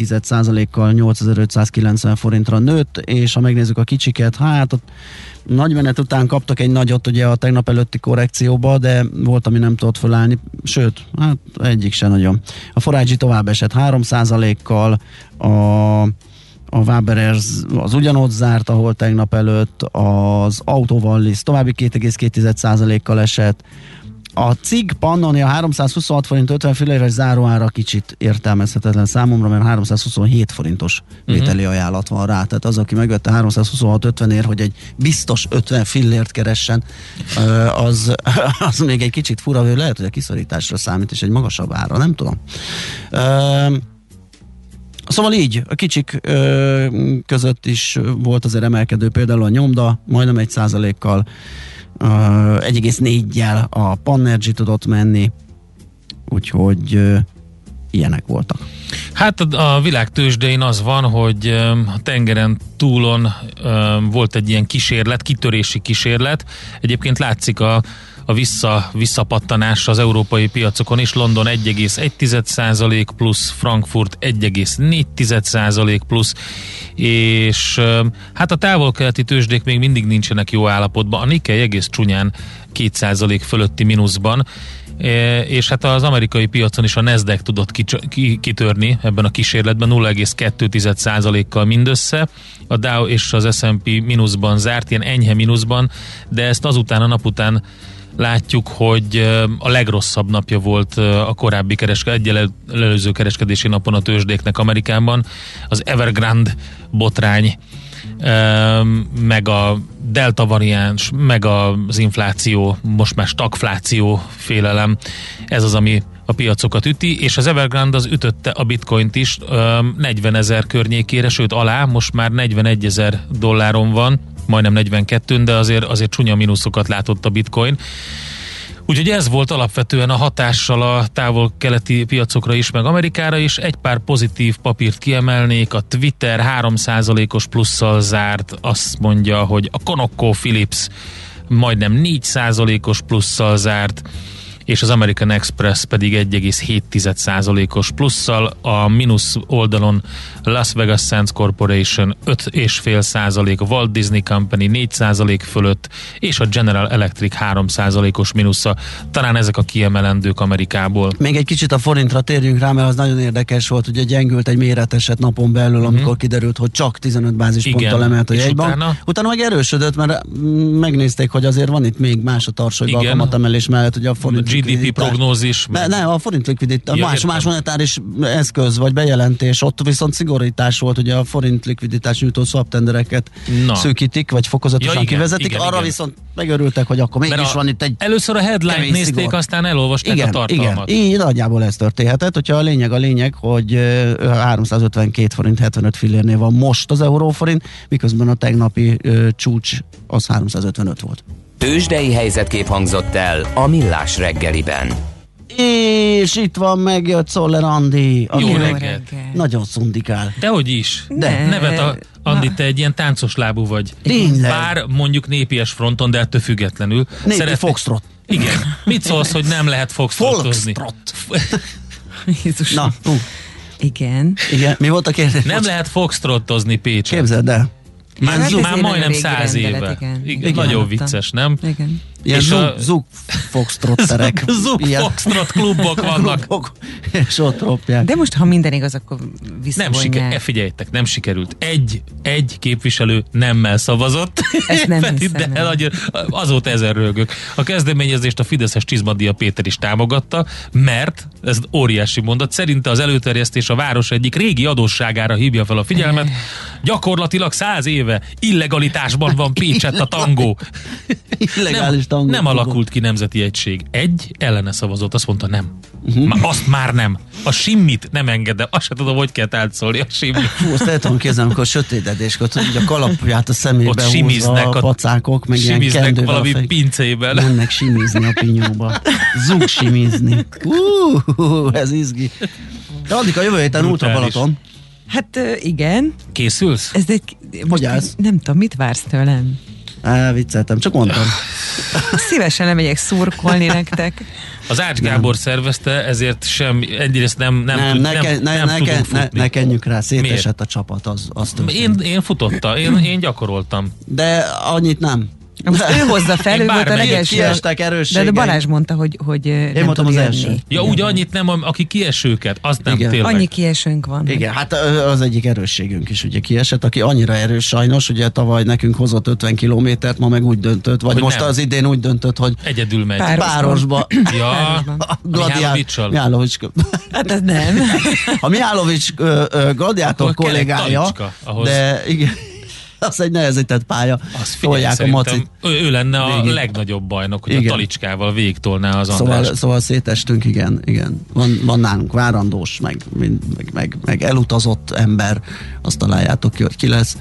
S3: kal 8590 forintra nőtt, és ha megnézzük a kicsiket, hát ott nagy menet után kaptak egy nagyot ugye a tegnap előtti korrekcióba, de volt, ami nem tudott fölállni, sőt, hát egyik se nagyon. A Forágyi tovább esett 3 kal a a Waberers az ugyanott zárt, ahol tegnap előtt, az Autovallis további 2,2%-kal esett, a CIG Pannonia 326 forint 50 filléres záróára kicsit értelmezhetetlen számomra, mert 327 forintos vételi ajánlat van rá. Tehát az, aki megvette 326-50 ér, hogy egy biztos 50 fillért keressen, az, [laughs] az még egy kicsit fura, hogy lehet, hogy a kiszorításra számít, és egy magasabb ára, nem tudom. Szóval így, a kicsik ö, között is volt azért emelkedő, például a nyomda majdnem egy százalékkal, 1,4-jel a Panergy tudott menni, úgyhogy ilyenek voltak.
S4: Hát a, világ tőzsdein az van, hogy a tengeren túlon volt egy ilyen kísérlet, kitörési kísérlet. Egyébként látszik a, a vissza, visszapattanás az európai piacokon is. London 1,1% plusz, Frankfurt 1,4% plusz, és hát a távol-keleti tőzsdék még mindig nincsenek jó állapotban. A Nikkei egész csúnyán 2% fölötti mínuszban, E, és hát az amerikai piacon is a Nasdaq tudott kitörni ebben a kísérletben 0,2%-kal mindössze, a Dow és az S&P mínuszban zárt, ilyen enyhe mínuszban, de ezt azután a nap után látjuk, hogy a legrosszabb napja volt a korábbi kereske, egy előző kereskedési napon a tőzsdéknek Amerikában. Az Evergrande botrány meg a delta variáns, meg az infláció, most már stagfláció félelem, ez az, ami a piacokat üti, és az Evergrande az ütötte a bitcoint is 40 ezer környékére, sőt alá, most már 41 ezer dolláron van, majdnem 42 de azért, azért csúnya mínuszokat látott a bitcoin. Úgyhogy ez volt alapvetően a hatással a távol-keleti piacokra is, meg Amerikára is. Egy pár pozitív papírt kiemelnék. A Twitter 3%-os plusszal zárt, azt mondja, hogy a ConocoPhillips majdnem 4%-os plusszal zárt, és az American Express pedig 1,7%-os plusszal, a mínusz oldalon Las Vegas Sands Corporation 5,5%, Walt Disney Company 4% fölött, és a General Electric 3%-os mínusza. Talán ezek a kiemelendők Amerikából.
S3: Még egy kicsit a forintra térjünk rá, mert az nagyon érdekes volt, ugye gyengült egy méreteset napon belül, mhm. amikor mm. kiderült, hogy csak 15 bázisponttal emelt a jegybank. Utána? utána meg erősödött, mert megnézték, hogy azért van itt még más a tarsolyban a kamatemelés mellett, ugye a forint
S4: GDP prognózis.
S3: Ne, ne, a forint likviditás, ja, más, más monetáris eszköz vagy bejelentés, ott viszont szigorítás volt, ugye a forint likviditás nyújtó swap tendereket Na. szűkítik, vagy fokozatosan ja, igen, kivezetik, igen, arra igen. viszont megörültek, hogy akkor mégis van itt egy
S4: Először a headline nézték, szigor. aztán elolvasták igen, a tartalmat.
S3: Igen, így nagyjából ez történhetett, hogyha a lényeg a lényeg, hogy 352 forint 75 fillérnél van most az euróforint, miközben a tegnapi uh, csúcs az 355 volt.
S1: Tőzsdei helyzetkép hangzott el a Millás reggeliben.
S3: És itt van, megjött Szoller Andi.
S4: Jó reggelt.
S3: Nagyon szundikál.
S4: Dehogy is. De. Nevet a Andi, te egy ilyen táncos lábú vagy.
S3: Tényleg.
S4: Bár mondjuk népies fronton, de ettől függetlenül.
S3: Népi Szeretné... foxtrot.
S4: Igen. Mit szólsz, hogy nem lehet foxtrotozni?
S5: Jézus.
S3: Na, uh.
S5: Igen.
S3: Igen. Mi volt a kérdés?
S4: Nem lehet foxtrotozni Pécset.
S3: Képzeld el.
S4: Már, hát már majdnem száz éve. Igen. Igen, igen, nagyon vicces, nem?
S5: Igen.
S3: Ilyen és zug, a... zug foxtrotterek. [laughs]
S4: zug foxtrot klubok vannak.
S3: és ott ropják.
S5: De most, ha minden igaz, akkor
S4: Nem siker, figyeljetek, nem sikerült. Egy, egy képviselő nemmel szavazott.
S5: Ezt nem [laughs] hiszem
S4: de el, azóta ezer rögök. A kezdeményezést a Fideszes Csizmadia Péter is támogatta, mert, ez óriási mondat, szerinte az előterjesztés a város egyik régi adósságára hívja fel a figyelmet. [laughs] Gyakorlatilag száz éve illegalitásban van Pécset a tangó.
S3: Illegális
S4: nem, nem alakult ki nemzeti egység. Egy ellene szavazott, azt mondta nem. Uh-huh. Már azt már nem. A simmit nem engedem. Azt sem tudom, hogy kell átszólni a simmit.
S3: Fú, azt el tudom képzelni, amikor sötétedés, hogy a kalapját a szemébe húzva a pacákok, meg ilyen kendővel
S4: valami fej... pincében.
S3: Mennek simizni a pinyóba. Zug simizni. Uh, ez izgi. De addig a jövő héten Ultra Balaton.
S5: Hát igen.
S4: Készülsz?
S5: Ez egy,
S3: hogy állsz?
S5: Nem tudom, mit vársz tőlem?
S3: Á, vicceltem, csak mondtam. [laughs]
S5: Szívesen nem megyek szurkolni nektek.
S4: Az Ács Gábor nem. szervezte, ezért sem, egyrészt nem, nem,
S3: nem, tud, ne, nem, ne, nem ne, tudunk ne, futni. Ne, ne kenjük rá, szétesett a csapat, az, az
S4: én, én futottam, én, én gyakoroltam.
S3: De annyit nem.
S5: Most ő hozza fel, ő volt a
S3: legelső. Kiestek
S5: De, de Balázs mondta, hogy, hogy Én nem mondtam az első.
S4: Ja, úgy annyit nem, aki kiesőket, azt nem Igen. tényleg.
S5: Annyi kiesőnk van.
S3: Igen, hát az egyik erősségünk is ugye kiesett, aki annyira erős sajnos, ugye tavaly nekünk hozott 50 kilométert, ma meg úgy döntött, vagy hogy most nem. az idén úgy döntött, hogy
S4: egyedül megy.
S3: Párosba. [laughs]
S4: Ja, Gladiátor.
S3: Mihálovics.
S5: Hát ez nem. [laughs]
S3: A Mihálovics gladiátor kollégája, de igen [laughs] az egy nehezített pálya.
S4: Az figyelj, a macit. Ő, ő lenne a végig. legnagyobb bajnok, hogy igen. a talicskával végtolná az
S3: szóval, szóval szétestünk, igen, igen. Van, van nálunk várandós, meg, meg, meg, meg elutazott ember, azt találjátok ki, hogy ki lesz.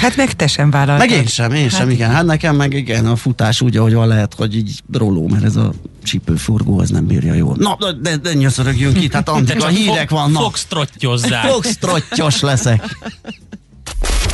S5: Hát meg te sem vállaltad.
S3: Meg én sem, én hát sem, igen. Hát nekem meg igen, a futás úgy, ahogy van lehet, hogy így róló, mert ez a csípőforgó az nem bírja jól. Na, de, de, de nyöszörögjünk itt, hát Antika, hírek vannak.
S4: Foxtrottyozzál.
S3: Foxtrottyos leszek. [laughs]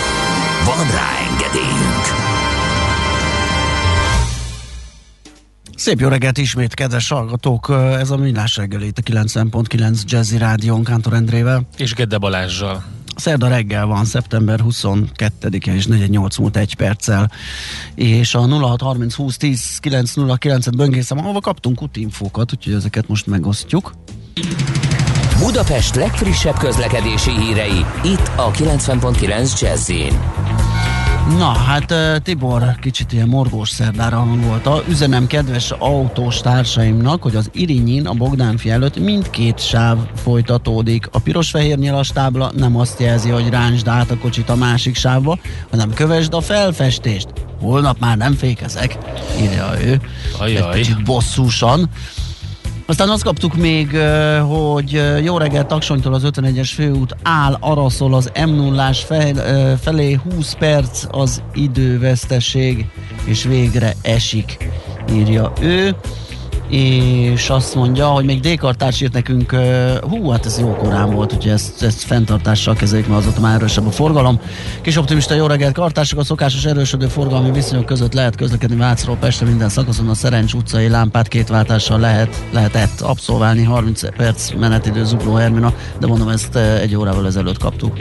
S1: Van rá engedélyünk!
S3: Szép jó reggelt ismét, kedves hallgatók! Ez a Millás reggel itt a 90.9 Jazzy Rádión Kántor Endrével.
S4: És Gede Balázsjal.
S3: Szerda reggel van, szeptember 22-e és 48 múlt egy perccel, és a 0630 20 10 909 et böngészem, ahova kaptunk útinfókat, úgyhogy ezeket most megosztjuk.
S1: Budapest legfrissebb közlekedési hírei, itt a 90.9 jazz
S3: Na, hát Tibor kicsit ilyen morgós szerdára hangolta. Üzenem kedves autós társaimnak, hogy az Irinyin, a Bogdán előtt mindkét sáv folytatódik. A piros-fehér nyilas tábla nem azt jelzi, hogy ráncsd át a kocsit a másik sávba, hanem kövesd a felfestést. Holnap már nem fékezek, írja ő.
S4: Ajaj.
S3: Egy kicsit bosszúsan. Aztán azt kaptuk még, hogy jó reggel Taksonytól az 51-es főút áll, araszol az m 0 felé 20 perc az időveszteség, és végre esik, írja ő és azt mondja, hogy még D-kartárs írt nekünk, hú, hát ez jó korán volt, úgyhogy ezt, ezt fenntartással kezelik, mert azóta már erősebb a forgalom. Kis optimista jó reggelt kartársak, a szokásos erősödő forgalmi viszonyok között lehet közlekedni Vácról Pestre minden szakaszon a Szerencs utcai lámpát két váltással lehet, lehetett abszolválni 30 perc menetidő Zugló Hermina, de mondom, ezt egy órával ezelőtt kaptuk.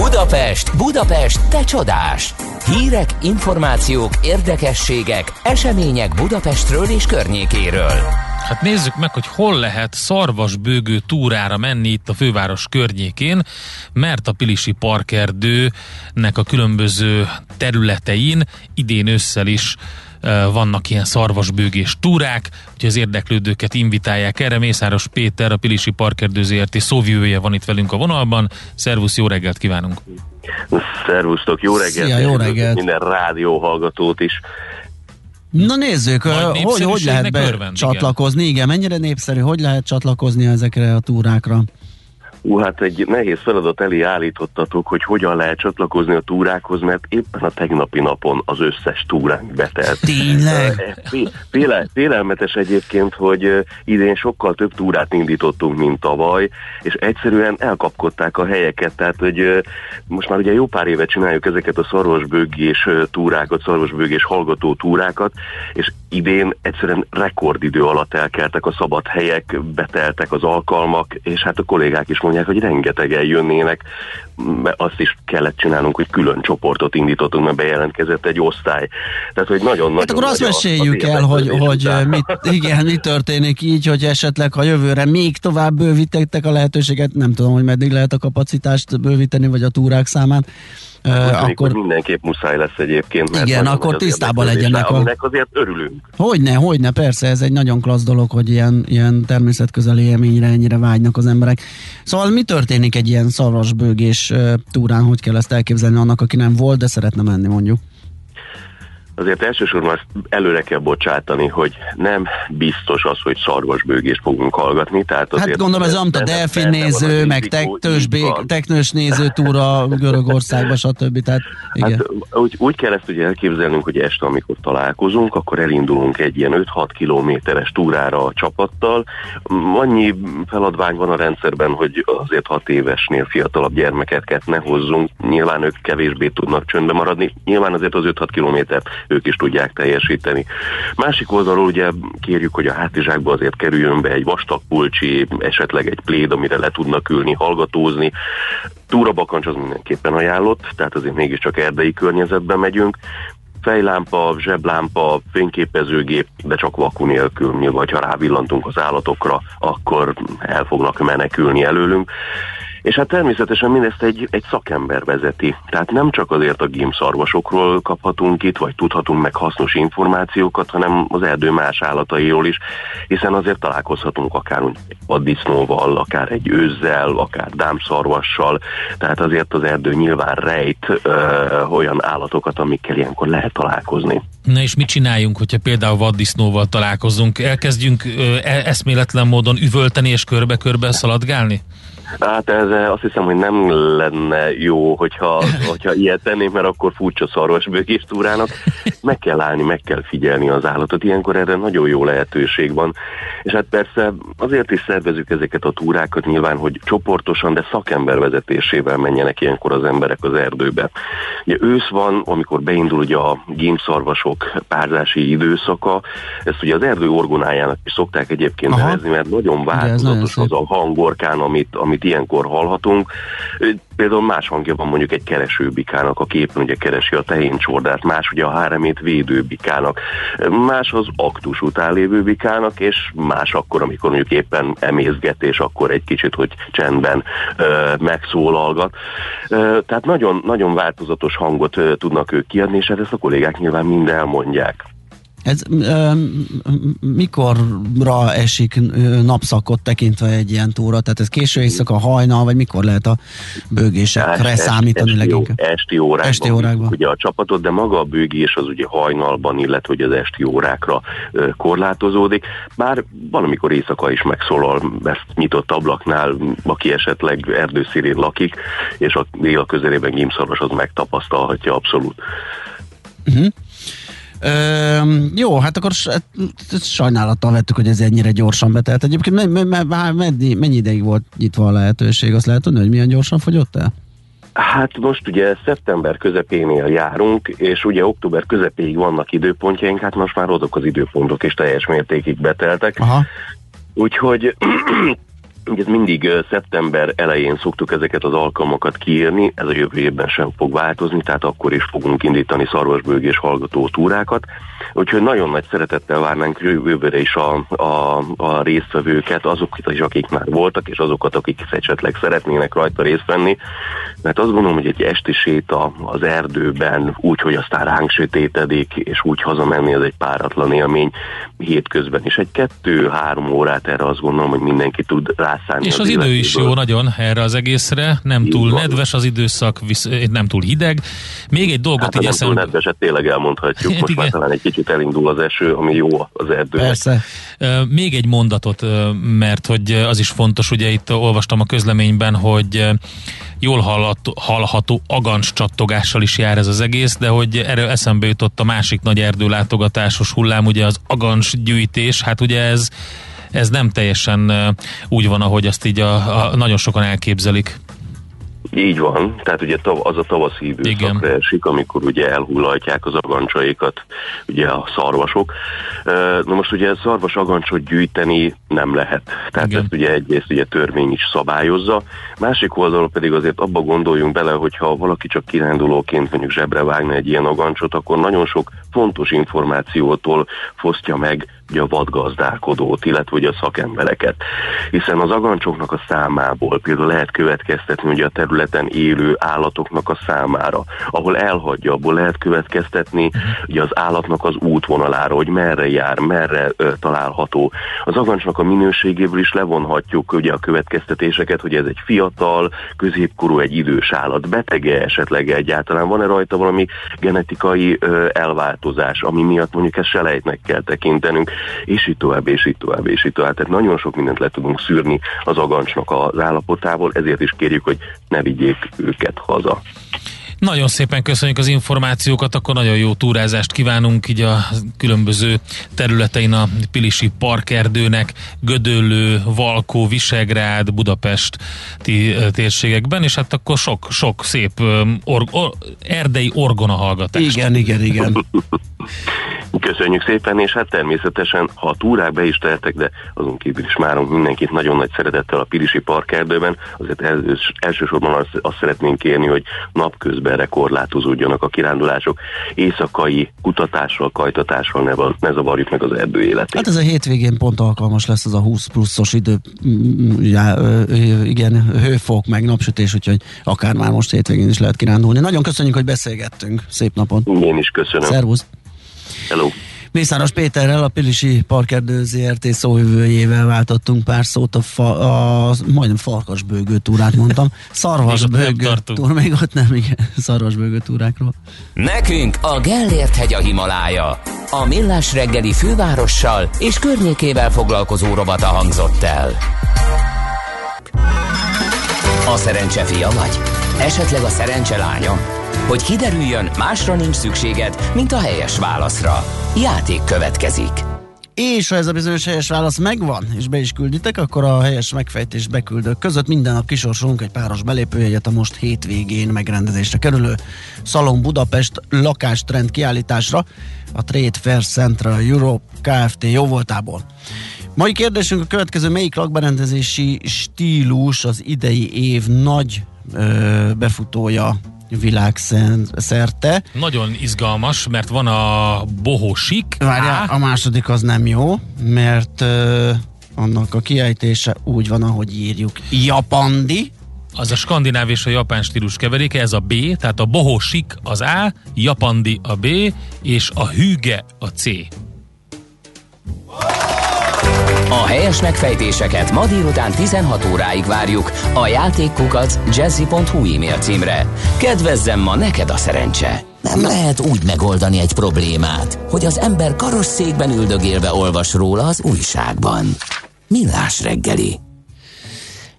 S1: Budapest, Budapest, te csodás! Hírek, információk, érdekességek, események Budapestről és környékéről.
S4: Hát nézzük meg, hogy hol lehet szarvasbőgő túrára menni itt a főváros környékén, mert a Pilisi Parkerdőnek a különböző területein idén ősszel is vannak ilyen szarvasbőgés túrák, úgyhogy az érdeklődőket invitálják erre. Mészáros Péter, a Pilisi Parkerdő ZRT szóvivője van itt velünk a vonalban. Szervusz, jó reggelt kívánunk!
S6: Szervusztok, jó reggelt!
S3: Szia, jó reggelt!
S6: Minden rádió hallgatót is.
S3: Na nézzük, hogy, hogy lehet be örvend, csatlakozni, igen. igen, mennyire népszerű, hogy lehet csatlakozni ezekre a túrákra?
S6: Ú, hát egy nehéz feladat elé állítottatok, hogy hogyan lehet csatlakozni a túrákhoz, mert éppen a tegnapi napon az összes túránk betelt.
S3: Tényleg?
S6: Féle, félelmetes egyébként, hogy idén sokkal több túrát indítottunk, mint tavaly, és egyszerűen elkapkodták a helyeket, tehát hogy most már ugye jó pár éve csináljuk ezeket a szarvasbőgés túrákat, szarvasbőgés hallgató túrákat, és idén egyszerűen rekordidő alatt elkeltek a szabad helyek, beteltek az alkalmak, és hát a kollégák is mondják, hogy rengetegen jönnének, mert azt is kellett csinálnunk, hogy külön csoportot indítottunk, mert bejelentkezett egy osztály. Tehát, hogy nagyon-nagyon
S3: Hát akkor azt meséljük el, hogy, hogy mit, igen, mi történik így, hogy esetleg a jövőre még tovább bővítettek a lehetőséget, nem tudom, hogy meddig lehet a kapacitást bővíteni, vagy a túrák számát.
S6: Uh, akkor mindenképp muszáj lesz egyébként.
S3: Mert igen, akkor tisztában legyenek.
S6: A... azért örülünk.
S3: Hogyne, hogyne, persze, ez egy nagyon klassz dolog, hogy ilyen, ilyen természetközeli élményre ennyire vágynak az emberek. Szóval mi történik egy ilyen szarvasbőgés túrán, hogy kell ezt elképzelni annak, aki nem volt, de szeretne menni mondjuk?
S6: Azért elsősorban azt előre kell bocsátani, hogy nem biztos az, hogy szarvasbőgést fogunk hallgatni. Tehát
S3: azért hát gondolom ez a delfin néző, meg teknős, teknős néző túra Görögországba, stb. Tehát, igen. Hát,
S6: úgy, úgy kell ezt ugye elképzelnünk, hogy este, amikor találkozunk, akkor elindulunk egy ilyen 5-6 kilométeres túrára a csapattal. Annyi feladvány van a rendszerben, hogy azért 6 évesnél fiatalabb gyermekeket ne hozzunk. Nyilván ők kevésbé tudnak csöndbe maradni. Nyilván azért az 5-6 kilométert ők is tudják teljesíteni. Másik oldalról ugye kérjük, hogy a hátizsákba azért kerüljön be egy vastag pulcsi, esetleg egy pléd, amire le tudnak ülni, hallgatózni. Túrabakancs az mindenképpen ajánlott, tehát azért mégiscsak erdei környezetben megyünk, fejlámpa, zseblámpa, fényképezőgép, de csak vaku nélkül, vagy ha rávillantunk az állatokra, akkor el fognak menekülni előlünk. És hát természetesen mindezt egy, egy szakember vezeti. Tehát nem csak azért a gímszarvasokról kaphatunk itt, vagy tudhatunk meg hasznos információkat, hanem az erdő más állatairól is, hiszen azért találkozhatunk akár vaddisznóval, akár egy őzzel, akár dámszarvassal, tehát azért az erdő nyilván rejt ö, olyan állatokat, amikkel ilyenkor lehet találkozni.
S4: Na és mit csináljunk, hogyha például vaddisznóval találkozunk? Elkezdjünk ö, e- eszméletlen módon üvölteni és körbe-körbe szaladgálni?
S6: Hát ez eh, azt hiszem, hogy nem lenne jó, hogyha, [laughs] hogyha ilyet tennénk, mert akkor furcsa szarvasbőgés túrának. Meg kell állni, meg kell figyelni az állatot. Ilyenkor erre nagyon jó lehetőség van. És hát persze azért is szervezük ezeket a túrákat nyilván, hogy csoportosan, de szakember vezetésével menjenek ilyenkor az emberek az erdőbe. Ugye ősz van, amikor beindul ugye a gémszarvasok párzási időszaka, ezt ugye az erdő orgonájának is szokták egyébként
S3: Aha.
S6: nevezni, mert nagyon változatos
S3: szép.
S6: az a hangorkán, amit, amit ilyenkor hallhatunk. Például más hangja van mondjuk egy keresőbikának, a képen ugye keresi a tehéncsordát, más ugye a háremét védőbikának, más az aktus után lévő bikának, és más akkor, amikor mondjuk éppen emészget, és akkor egy kicsit, hogy csendben ö, megszólalgat. Ö, tehát nagyon, nagyon változatos hangot ö, tudnak ők kiadni, és hát ezt a kollégák nyilván mind elmondják.
S3: Ez ö, mikorra esik ö, napszakot tekintve egy ilyen túra? Tehát ez késő éjszaka, hajnal, vagy mikor lehet a bőgésekre
S6: Est-
S3: számítani
S6: esti,
S3: leginkább?
S6: Esti órákban,
S3: Esti órákban.
S6: Ugye a csapatot, de maga a bőgés az ugye hajnalban, illetve hogy az esti órákra ö, korlátozódik. Bár valamikor éjszaka is megszólal ezt nyitott ablaknál, aki esetleg erdőszírén lakik, és a dél közelében gímszaros az megtapasztalhatja abszolút.
S3: Ö, jó, hát akkor hát sajnálattal vettük, hogy ez ennyire gyorsan betelt. Egyébként me, me, me, mennyi, mennyi ideig volt nyitva a lehetőség? Azt lehet tudni, hogy milyen gyorsan fogyott el?
S6: Hát most ugye szeptember közepénél járunk, és ugye október közepéig vannak időpontjaink, hát most már azok az időpontok is teljes mértékig beteltek.
S3: Aha.
S6: Úgyhogy ugye mindig szeptember elején szoktuk ezeket az alkalmakat kiírni, ez a jövő évben sem fog változni, tehát akkor is fogunk indítani szarvasbőgés hallgató túrákat. Úgyhogy nagyon nagy szeretettel várnánk jövőre is a, a, a résztvevőket, azokat is, akik már voltak, és azokat, akik esetleg szeretnének rajta részt venni. Mert azt gondolom, hogy egy esti séta az erdőben, úgy, hogy aztán ránk sötétedik, és úgy hazamenni, ez egy páratlan élmény hétközben is. Egy kettő-három órát erre azt gondolom, hogy mindenki tud rászállni.
S4: És az idő is jó nagyon erre az egészre, nem
S6: Így
S4: túl
S6: van.
S4: nedves az időszak, visz, nem túl hideg. Még egy dolgot
S6: Hát
S4: így
S6: nem túl
S4: eszembe...
S6: nedveset tényleg elmondhatjuk.
S4: Hát [laughs]
S6: Most már
S4: igen.
S6: talán egy kicsit elindul az eső, ami jó az erdőnek.
S3: Persze.
S4: Még egy mondatot, mert hogy az is fontos, ugye itt olvastam a közleményben, hogy jól hallható, hallható agancs csattogással is jár ez az egész, de hogy erről eszembe jutott a másik nagy erdőlátogatásos hullám, ugye az agancs gyűjtés, hát ugye ez ez nem teljesen úgy van, ahogy azt így a, a nagyon sokan elképzelik.
S6: Így van, tehát ugye az a tavaszi időszakra esik, amikor ugye elhullatják az agancsaikat, ugye a szarvasok. Na most ugye szarvas agancsot gyűjteni nem lehet. Tehát
S4: Igen.
S6: ezt ugye egyrészt ugye törvény is szabályozza, másik oldalról pedig azért abba gondoljunk bele, hogyha valaki csak kirándulóként mondjuk zsebre vágna egy ilyen agancsot, akkor nagyon sok fontos információtól fosztja meg a vadgazdálkodót, illetve ugye a szakembereket. Hiszen az agancsoknak a számából például lehet következtetni ugye a területen élő állatoknak a számára, ahol elhagyja, abból lehet következtetni ugye az állatnak az útvonalára, hogy merre jár, merre ö, található. Az agancsnak a minőségéből is levonhatjuk ugye a következtetéseket, hogy ez egy fiatal, középkorú, egy idős állat, betege esetleg egyáltalán, van-e rajta valami genetikai ö, elváltozás, ami miatt mondjuk ezt selejtnek kell tekintenünk, és így tovább, és így tovább, és így tovább. Tehát nagyon sok mindent le tudunk szűrni az agancsnak az állapotából, ezért is kérjük, hogy ne vigyék őket haza.
S4: Nagyon szépen köszönjük az információkat, akkor nagyon jó túrázást kívánunk így a különböző területein a Pilisi Parkerdőnek, Gödöllő, Valkó, Visegrád, Budapesti ö, térségekben, és hát akkor sok, sok szép or, or, erdei orgona hallgatás.
S3: Igen, igen, igen.
S6: Köszönjük szépen, és hát természetesen, ha a túrák be is teltek, de azon kívül is már mindenkit nagyon nagy szeretettel a Pirisi Parkerdőben, azért els, elsősorban azt, azt szeretnénk kérni, hogy napközben korlátozódjanak a kirándulások, éjszakai kutatással, kajtatással ne, ne zavarjuk meg az erdő életét.
S3: Hát ez a hétvégén pont alkalmas lesz az a 20 pluszos idő, já, igen, hőfok, meg napsütés, úgyhogy akár már most hétvégén is lehet kirándulni. Nagyon köszönjük, hogy beszélgettünk. Szép napot.
S6: Én is köszönöm.
S3: Szervusz.
S6: Hello.
S3: Mészáros Péterrel, a Pilisi Parkerdő ZRT szóvivőjével váltottunk pár szót a, fa, a majdnem farkasbőgő túrát mondtam. [laughs] Szarvasbőgő túr, még ott nem, igen, [laughs] szarvasbőgő túrákról.
S1: Nekünk a Gellért hegy a Himalája. A Millás reggeli fővárossal és környékével foglalkozó rovata hangzott el. A szerencse fia vagy? Esetleg a szerencse lánya? Hogy kiderüljön, másra nincs szükséged, mint a helyes válaszra. Játék következik.
S3: És ha ez a bizonyos helyes válasz megvan, és be is külditek, akkor a helyes megfejtés beküldők között minden nap kisorsolunk egy páros belépőjegyet a most hétvégén megrendezésre kerülő Szalon Budapest lakástrend kiállításra a Trade Fair Central Europe Kft. jóvoltából. Mai kérdésünk a következő, melyik lakberendezési stílus az idei év nagy ö, befutója világszerte.
S4: Nagyon izgalmas, mert van a bohosik.
S3: Várjál, a második az nem jó, mert ö, annak a kiejtése úgy van, ahogy írjuk. Japandi,
S4: Az a skandináv és a japán stílus keveréke, ez a B, tehát a bohosik az A, japandi a B, és a hüge a C.
S1: A helyes megfejtéseket ma délután 16 óráig várjuk a játékkukac jazzy.hu e-mail címre. Kedvezzem ma neked a szerencse! Nem lehet úgy megoldani egy problémát, hogy az ember karosszékben üldögélve olvas róla az újságban. Millás reggeli.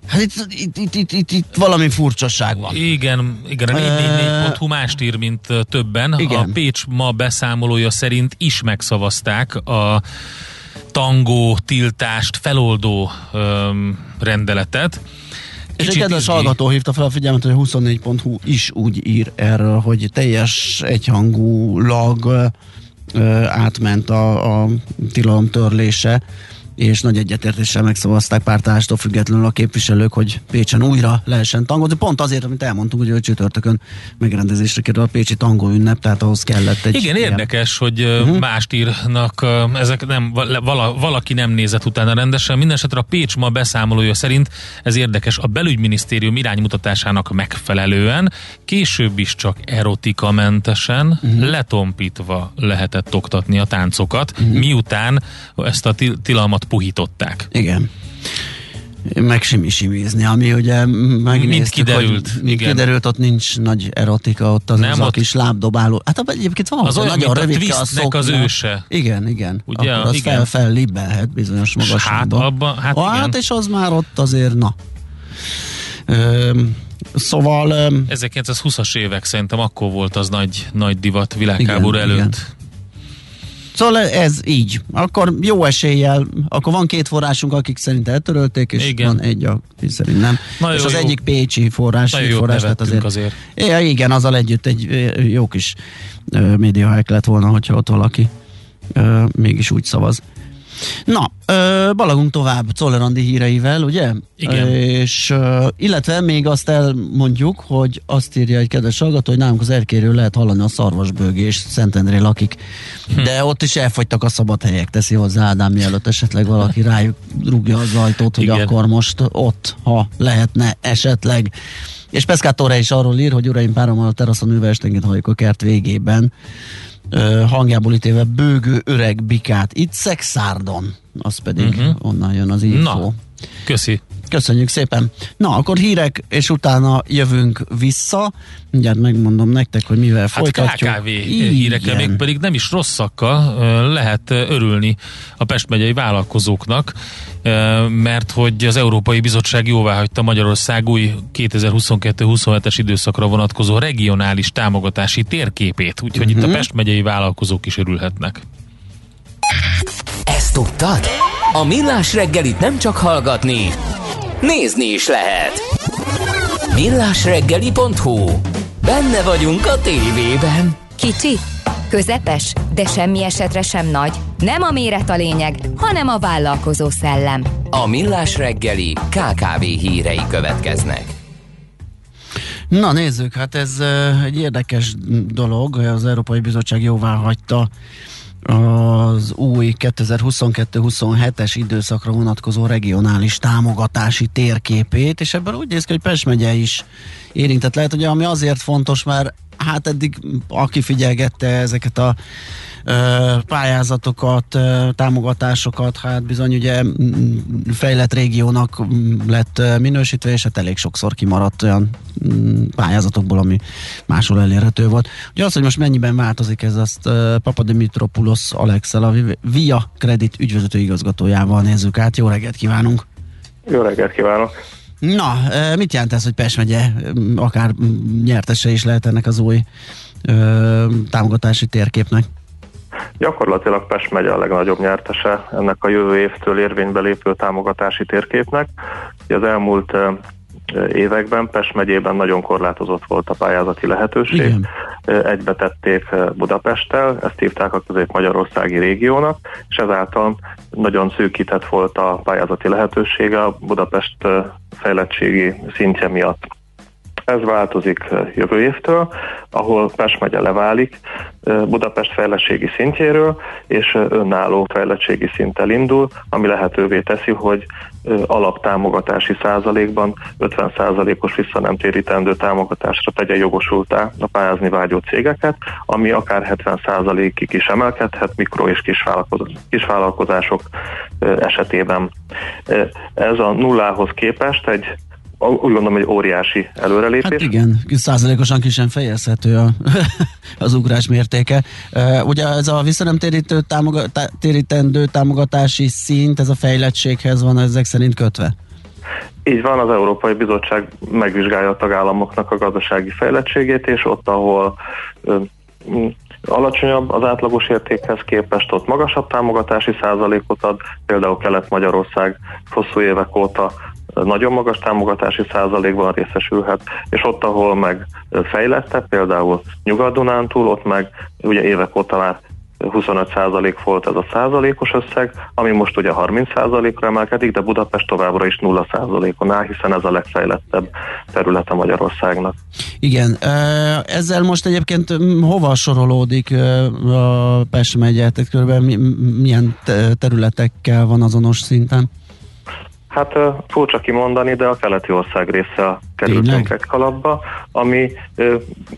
S3: hát itt, itt, itt, itt, itt, itt valami furcsaság van.
S4: Igen, igen, a 444.hu mást ír, mint többen.
S3: Igen.
S4: A Pécs ma beszámolója szerint is megszavazták a tangó tiltást feloldó öm, rendeletet.
S3: És egy kedves
S4: izgi.
S3: hallgató hívta fel a figyelmet, hogy a 24.hu is úgy ír erről, hogy teljes egyhangulag ö, átment a, a tilalom törlése, és nagy egyetértéssel megszavazták pártállástól függetlenül a képviselők, hogy Pécsen újra lehessen tangozni. Pont azért, amit elmondtunk, hogy a csütörtökön megrendezésre kerül a Pécsi tangó ünnep, tehát ahhoz kellett egy...
S4: Igen, érdekes, hogy uh-huh. mást írnak, ezek nem, vala, valaki nem nézett utána rendesen. Mindenesetre a Pécs ma beszámolója szerint ez érdekes, a belügyminisztérium iránymutatásának megfelelően később is csak erotika-mentesen, uh-huh. letompítva lehetett oktatni a táncokat, uh-huh. miután ezt a til- tilalmat puhították.
S3: Igen. Meg simi-simizni, ami ugye megnéztük,
S4: Mind kiderült,
S3: hogy mind
S4: igen.
S3: kiderült, ott nincs nagy erotika, ott az,
S4: Nem,
S3: az a kis lábdobáló. Hát egyébként van,
S4: Az olyan,
S3: nagyon
S4: mint a
S3: rövidke
S4: twistnek az
S3: szoknya.
S4: őse.
S3: Igen, igen.
S4: Ugye,
S3: Akkor az
S4: igen.
S3: fel, fel libbelhet bizonyos magasságban.
S4: Hát abban, hát
S3: hát
S4: igen.
S3: és az már ott azért, na. Öm, szóval... Öm,
S4: 1920-as évek szerintem akkor volt az nagy, nagy divat világháború
S3: Igen,
S4: előtt.
S3: igen. Szóval ez így. Akkor jó eséllyel, akkor van két forrásunk, akik szerint eltörölték, és
S4: Igen.
S3: van egy, aki szerint nem.
S4: Nagyon
S3: és az
S4: jó.
S3: egyik pécsi forrás,
S4: Nagyon
S3: így
S4: jót
S3: forrás,
S4: nevettünk azért.
S3: Ja, igen, azzal együtt egy jó kis ö, média hack lett volna, hogyha ott valaki ö, mégis úgy szavaz. Na, ö, balagunk tovább Czoller Andi híreivel, ugye?
S4: Igen.
S3: És ö, illetve még azt elmondjuk, hogy azt írja egy kedves hallgató, hogy nálunk az erkéről lehet hallani a szarvasbőgés, Szentendré lakik.
S4: Hm.
S3: De ott is elfogytak a szabad helyek, teszi hozzá Ádám, mielőtt esetleg valaki rájuk rúgja az ajtót, hogy
S4: Igen.
S3: akkor most ott, ha lehetne esetleg. És Peszkátorra is arról ír, hogy uraim párommal a teraszon ülve esténként halljuk a kert végében hangjából ítéve bőgő öreg bikát. Itt Szexárdon, az pedig uh-huh. onnan jön az info.
S4: Na, köszi.
S3: Köszönjük szépen. Na, akkor hírek, és utána jövünk vissza. Mindjárt megmondom nektek, hogy mivel
S4: Hát
S3: folytatjuk.
S4: KKV hírekkel, még pedig nem is rosszakkal lehet örülni a Pest megyei vállalkozóknak, mert hogy az Európai Bizottság jóvá hagyta Magyarország új 2022-27-es időszakra vonatkozó regionális támogatási térképét, úgyhogy uh-huh. itt a Pest megyei vállalkozók is örülhetnek.
S1: Ezt tudtad? A Millás reggelit nem csak hallgatni, nézni is lehet. Millásreggeli.hu Benne vagyunk a tévében.
S7: Kicsi, közepes, de semmi esetre sem nagy. Nem a méret a lényeg, hanem a vállalkozó szellem.
S1: A Millás reggeli KKV hírei következnek.
S3: Na nézzük, hát ez egy érdekes dolog, az Európai Bizottság jóvá hagyta az új 2022-27-es időszakra vonatkozó regionális támogatási térképét, és ebből úgy néz ki, hogy Pest megye is érintett. Lehet, hogy ami azért fontos, mert hát eddig aki figyelgette ezeket a pályázatokat, támogatásokat, hát bizony ugye fejlett régiónak lett minősítve, és hát elég sokszor kimaradt olyan pályázatokból, ami máshol elérhető volt. Ugye az, hogy most mennyiben változik ez, azt Papadimitropulos Alexel, a Via Credit ügyvezető igazgatójával nézzük át. Jó reggelt kívánunk!
S8: Jó reggelt kívánok!
S3: Na, mit jelent ez, hogy Pest megye akár nyertese is lehet ennek az új ö, támogatási térképnek?
S8: Gyakorlatilag Pest megye a legnagyobb nyertese ennek a jövő évtől érvénybe lépő támogatási térképnek. Az elmúlt években Pest megyében nagyon korlátozott volt a pályázati lehetőség. Igen. Egybetették Budapesttel, ezt hívták a közép-magyarországi régiónak, és ezáltal nagyon szűkített volt a pályázati lehetősége a Budapest fejlettségi szintje miatt. Ez változik jövő évtől, ahol Pest megye leválik Budapest fejlettségi szintjéről, és önálló fejlettségi szinttel indul, ami lehetővé teszi, hogy alaptámogatási százalékban 50 százalékos visszanemtérítendő támogatásra tegye jogosultá a pályázni vágyó cégeket, ami akár 70 százalékig is emelkedhet mikro- és kisvállalkozások esetében. Ez a nullához képest egy úgy gondolom, hogy óriási előrelépés.
S3: Hát igen, százalékosan ki sem fejezhető a, [laughs] az ugrás mértéke. Ugye ez a visszanemtérítő támogat, térítendő támogatási szint, ez a fejlettséghez van ezek szerint kötve?
S8: Így van, az Európai Bizottság megvizsgálja a tagállamoknak a gazdasági fejlettségét, és ott, ahol alacsonyabb az átlagos értékhez képest, ott magasabb támogatási százalékot ad, például Kelet-Magyarország hosszú évek óta nagyon magas támogatási százalékban részesülhet, és ott, ahol meg fejlette, például Nyugat-Dunántúl, ott meg ugye évek óta már 25 százalék volt ez a százalékos összeg, ami most ugye 30 százalékra emelkedik, de Budapest továbbra is 0 százalékon áll, hiszen ez a legfejlettebb területe Magyarországnak.
S3: Igen, ezzel most egyébként hova sorolódik a Pest megye, tehát körülbelül milyen területekkel van azonos szinten?
S8: Hát furcsa kimondani, de a keleti ország része kerültünk egy kalapba, ami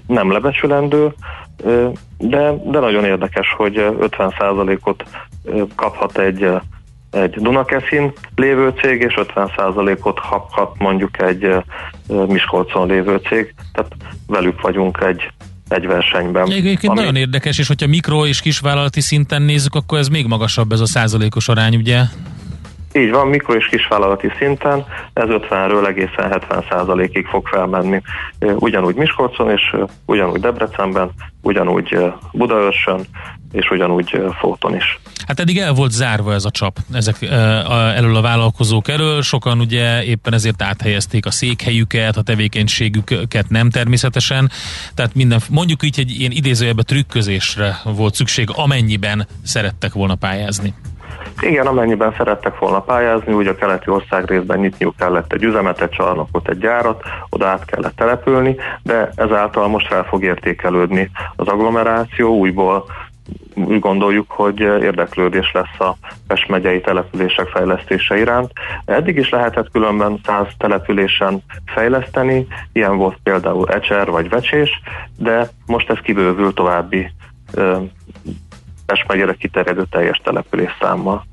S8: nem lebecsülendő, de, de nagyon érdekes, hogy 50%-ot kaphat egy egy Dunakeszin lévő cég, és 50%-ot kaphat mondjuk egy Miskolcon lévő cég, tehát velük vagyunk egy egy versenyben.
S4: Egyébként ami... nagyon érdekes, és hogyha mikro és kisvállalati szinten nézzük, akkor ez még magasabb ez a százalékos arány, ugye?
S8: Így van, mikro- és kisvállalati szinten ez 50-ről egészen 70 százalékig fog felmenni. Ugyanúgy Miskolcon, és ugyanúgy Debrecenben, ugyanúgy Budaörsön, és ugyanúgy Fóton is.
S4: Hát eddig el volt zárva ez a csap ezek elől a vállalkozók elől, sokan ugye éppen ezért áthelyezték a székhelyüket, a tevékenységüket nem természetesen, tehát minden, mondjuk így egy ilyen idézőjebb trükközésre volt szükség, amennyiben szerettek volna pályázni.
S8: Igen, amennyiben szerettek volna pályázni, úgy a keleti ország részben nyitniuk kellett egy üzemet, egy csarnokot, egy gyárat, oda át kellett települni, de ezáltal most fel fog értékelődni az agglomeráció, újból úgy gondoljuk, hogy érdeklődés lesz a Pest megyei települések fejlesztése iránt. Eddig is lehetett különben száz településen fejleszteni, ilyen volt például Ecser vagy Vecsés, de most ez kibővül további Pest megyere kiterjedő teljes település számmal.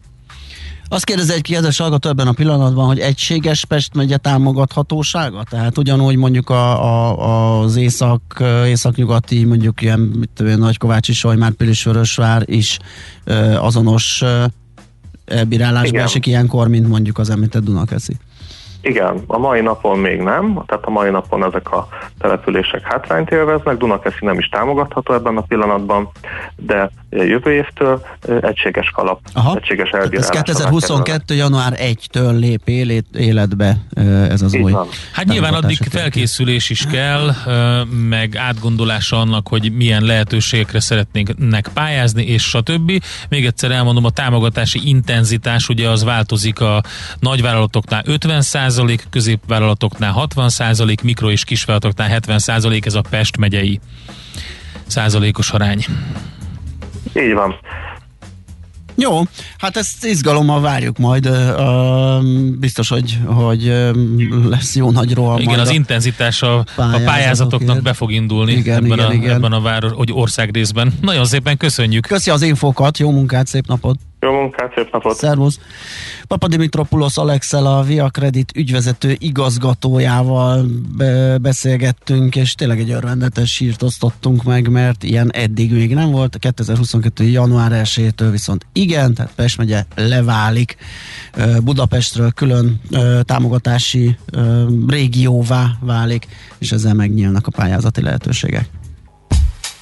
S3: Azt kérdezi egy kérdés hallgató ebben a pillanatban, hogy egységes Pest megye támogathatósága? Tehát ugyanúgy mondjuk a, a, az észak, északnyugati, mondjuk ilyen mit tudom, Nagykovácsi, Solymár, Pilisvörösvár is ö, azonos ö, bírálásba esik ilyenkor, mint mondjuk az említett Dunakeszi.
S8: Igen, a mai napon még nem, tehát a mai napon ezek a települések hátrányt élveznek, Dunakeszi nem is támogatható ebben a pillanatban, de jövő évtől egységes kalap,
S3: Aha.
S8: egységes
S3: Tehát ez
S8: elbírálás.
S3: 2022. január 1-től lép életbe ez az
S8: Így
S3: új.
S8: van.
S4: Hát nyilván addig felkészülés is kell, meg átgondolása annak, hogy milyen lehetőségekre szeretnének pályázni, és stb. Még egyszer elmondom, a támogatási intenzitás ugye az változik a nagyvállalatoknál 50%, középvállalatoknál 60%, mikro és kisvállalatoknál 70%, ez a Pest megyei százalékos arány.
S8: Így van.
S3: Jó, hát ezt izgalommal várjuk majd. ö, Biztos, hogy, hogy lesz jó nagy roham.
S4: Igen, az
S3: a-
S4: intenzitás a, a
S3: pályázatokért.
S4: pályázatoknak be fog indulni
S3: Igen,
S4: ebben,
S3: igen,
S4: a,
S3: igen.
S4: ebben a város, hogy országrészben. Nagyon szépen köszönjük.
S3: Köszi az infókat, jó munkát, szép napot!
S8: Jó munkát, szép napot!
S3: Szervusz! Papa Dimitropoulos Alexel, a Via Credit ügyvezető igazgatójával be- beszélgettünk, és tényleg egy örvendetes hírt osztottunk meg, mert ilyen eddig még nem volt. 2022. január 1-től viszont igen, tehát Pest megye leválik Budapestről külön támogatási régióvá válik, és ezzel megnyílnak a pályázati lehetőségek.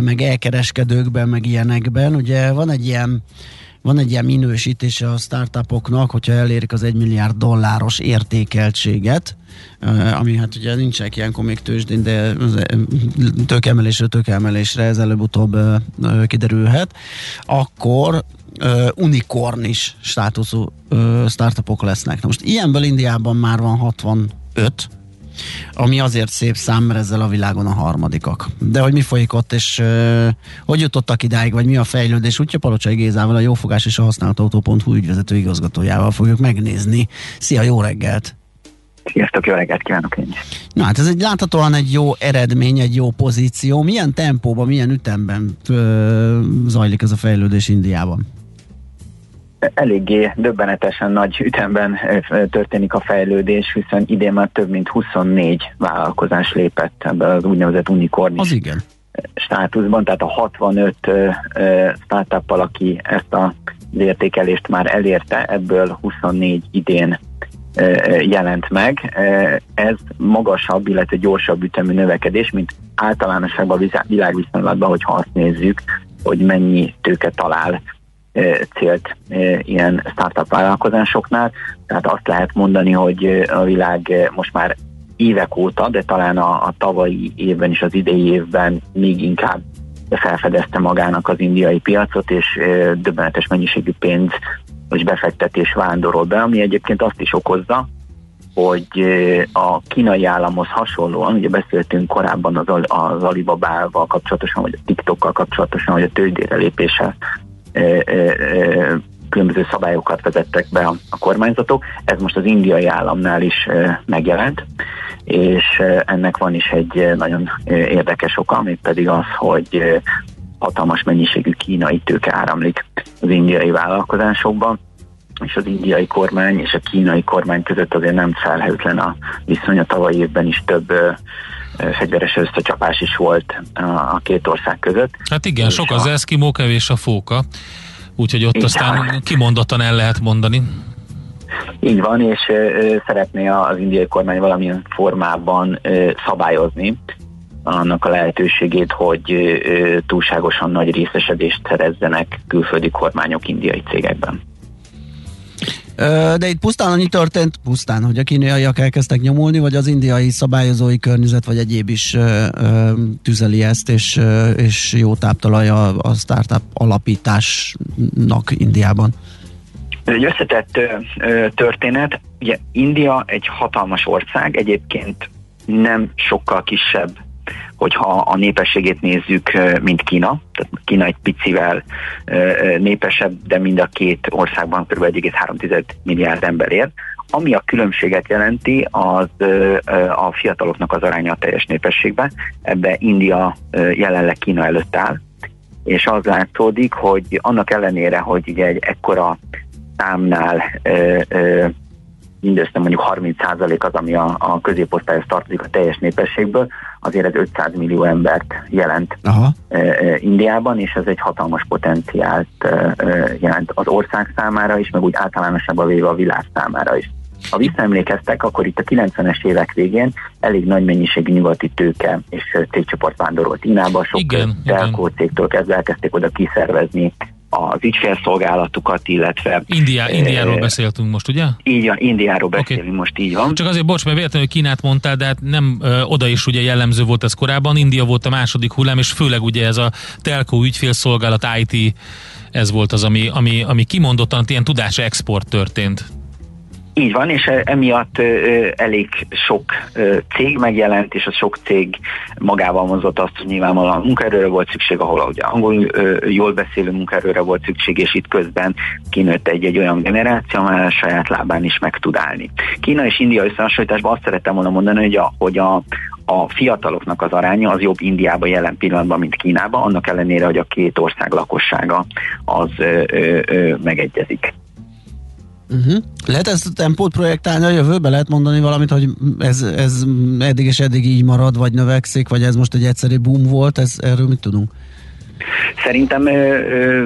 S3: meg elkereskedőkben, meg ilyenekben. Ugye van egy ilyen van egy ilyen minősítése a startupoknak, hogyha elérik az 1 milliárd dolláros értékeltséget, ami hát ugye nincsenek ilyenkor még tőzsdén, de tőkemelésről tőkemelésre ez előbb-utóbb kiderülhet, akkor unikornis státuszú startupok lesznek. Na most ilyenből Indiában már van 65, ami azért szép szám, mert ezzel a világon a harmadikak. De hogy mi folyik ott, és uh, hogy jutottak idáig, vagy mi a fejlődés, úgyhogy Palocsai Gézával, a Jófogás és a Használt Autó.hu ügyvezető igazgatójával fogjuk megnézni. Szia, jó reggelt!
S9: Sziasztok, jó reggelt kívánok én is.
S3: Na hát ez egy láthatóan egy jó eredmény, egy jó pozíció. Milyen tempóban, milyen ütemben ö, zajlik ez a fejlődés Indiában?
S9: Eléggé döbbenetesen nagy ütemben történik a fejlődés, hiszen idén már több mint 24 vállalkozás lépett ebbe az úgynevezett unikornis
S3: Az igen.
S9: státuszban, tehát a 65 ö, ö, startuppal, aki ezt a értékelést már elérte, ebből 24 idén jelent meg. Ez magasabb, illetve gyorsabb ütemű növekedés, mint általánosságban a világviszonylatban, hogyha azt nézzük, hogy mennyi tőke talál célt ilyen startup vállalkozásoknál. Tehát azt lehet mondani, hogy a világ most már évek óta, de talán a, a tavalyi évben és az idei évben még inkább felfedezte magának az indiai piacot, és döbbenetes mennyiségű pénz és befektetés vándorol be, ami egyébként azt is okozza, hogy a kínai államhoz hasonlóan, ugye beszéltünk korábban az, az Alibaba-val kapcsolatosan, vagy a TikTokkal kapcsolatosan, vagy a tőzsdére lépéssel különböző szabályokat vezettek be a, kormányzatok. Ez most az indiai államnál is megjelent, és ennek van is egy nagyon érdekes oka, ami pedig az, hogy ö, hatalmas mennyiségű kínai tőke áramlik az indiai vállalkozásokban, és az indiai kormány és a kínai kormány között azért nem felhőtlen a viszony. A tavalyi évben is több ö, fegyveres összecsapás is volt a, a két ország között.
S4: Hát igen,
S9: És
S4: sok
S9: a-
S4: az eszkimó, kevés a fóka. Úgyhogy ott aztán kimondottan el lehet mondani.
S9: Így van, és ö, szeretné az indiai kormány valamilyen formában ö, szabályozni annak a lehetőségét, hogy ö, túlságosan nagy részesedést szerezzenek külföldi kormányok indiai cégekben.
S3: De itt pusztán annyi történt, pusztán, hogy a kínaiak elkezdtek nyomulni, vagy az indiai szabályozói környezet, vagy egyéb is tüzeli ezt, és, és jó táptalaj a, a startup alapításnak Indiában.
S9: Ez egy összetett történet. Ugye India egy hatalmas ország, egyébként nem sokkal kisebb hogyha a népességét nézzük, mint Kína, tehát Kína egy picivel népesebb, de mind a két országban kb. 1,3 milliárd ember él. Ami a különbséget jelenti, az a fiataloknak az aránya a teljes népességben. Ebbe India jelenleg Kína előtt áll, és az látszódik, hogy annak ellenére, hogy ugye egy ekkora számnál mindössze mondjuk 30% az, ami a, a középosztályhoz tartozik a teljes népességből, azért ez 500 millió embert jelent Aha. E, e, Indiában, és ez egy hatalmas potenciált e, jelent az ország számára is, meg úgy általánosabban véve a világ számára is. Ha visszaemlékeztek, akkor itt a 90-es évek végén elég nagy mennyiségű nyugati tőke és cégcsoport vándorolt Kínába, sok telkó cégtől kezdve elkezdték oda kiszervezni az ügyfélszolgálatukat, illetve...
S4: Indiá, e, Indiáról beszéltünk most, ugye?
S9: Így van, Indiáról beszélünk okay. most, így van.
S4: Csak azért, bocs, mert véletlenül Kínát mondtál, de hát nem ö, oda is ugye jellemző volt ez korábban, India volt a második hullám, és főleg ugye ez a telkó ügyfélszolgálat, IT, ez volt az, ami, ami, ami kimondottan ilyen tudás export történt.
S9: Így van, és emiatt elég sok cég megjelent, és a sok cég magával mozott azt, hogy nyilvánvalóan munkaerőre volt szükség, ahol ugye angol jól beszélő munkaerőre volt szükség, és itt közben kinőtt egy, egy olyan generáció, amely a saját lábán is meg tud állni. Kína és India összehasonlításban azt szerettem volna mondani, hogy a, hogy a, a fiataloknak az aránya az jobb Indiában jelen pillanatban, mint Kínában, annak ellenére, hogy a két ország lakossága az ö, ö, ö, megegyezik.
S3: Uh-huh. Lehet ezt a tempót projektálni a jövőbe? Lehet mondani valamit, hogy ez, ez eddig és eddig így marad, vagy növekszik, vagy ez most egy egyszerű boom volt? Ez, erről mit tudunk?
S9: Szerintem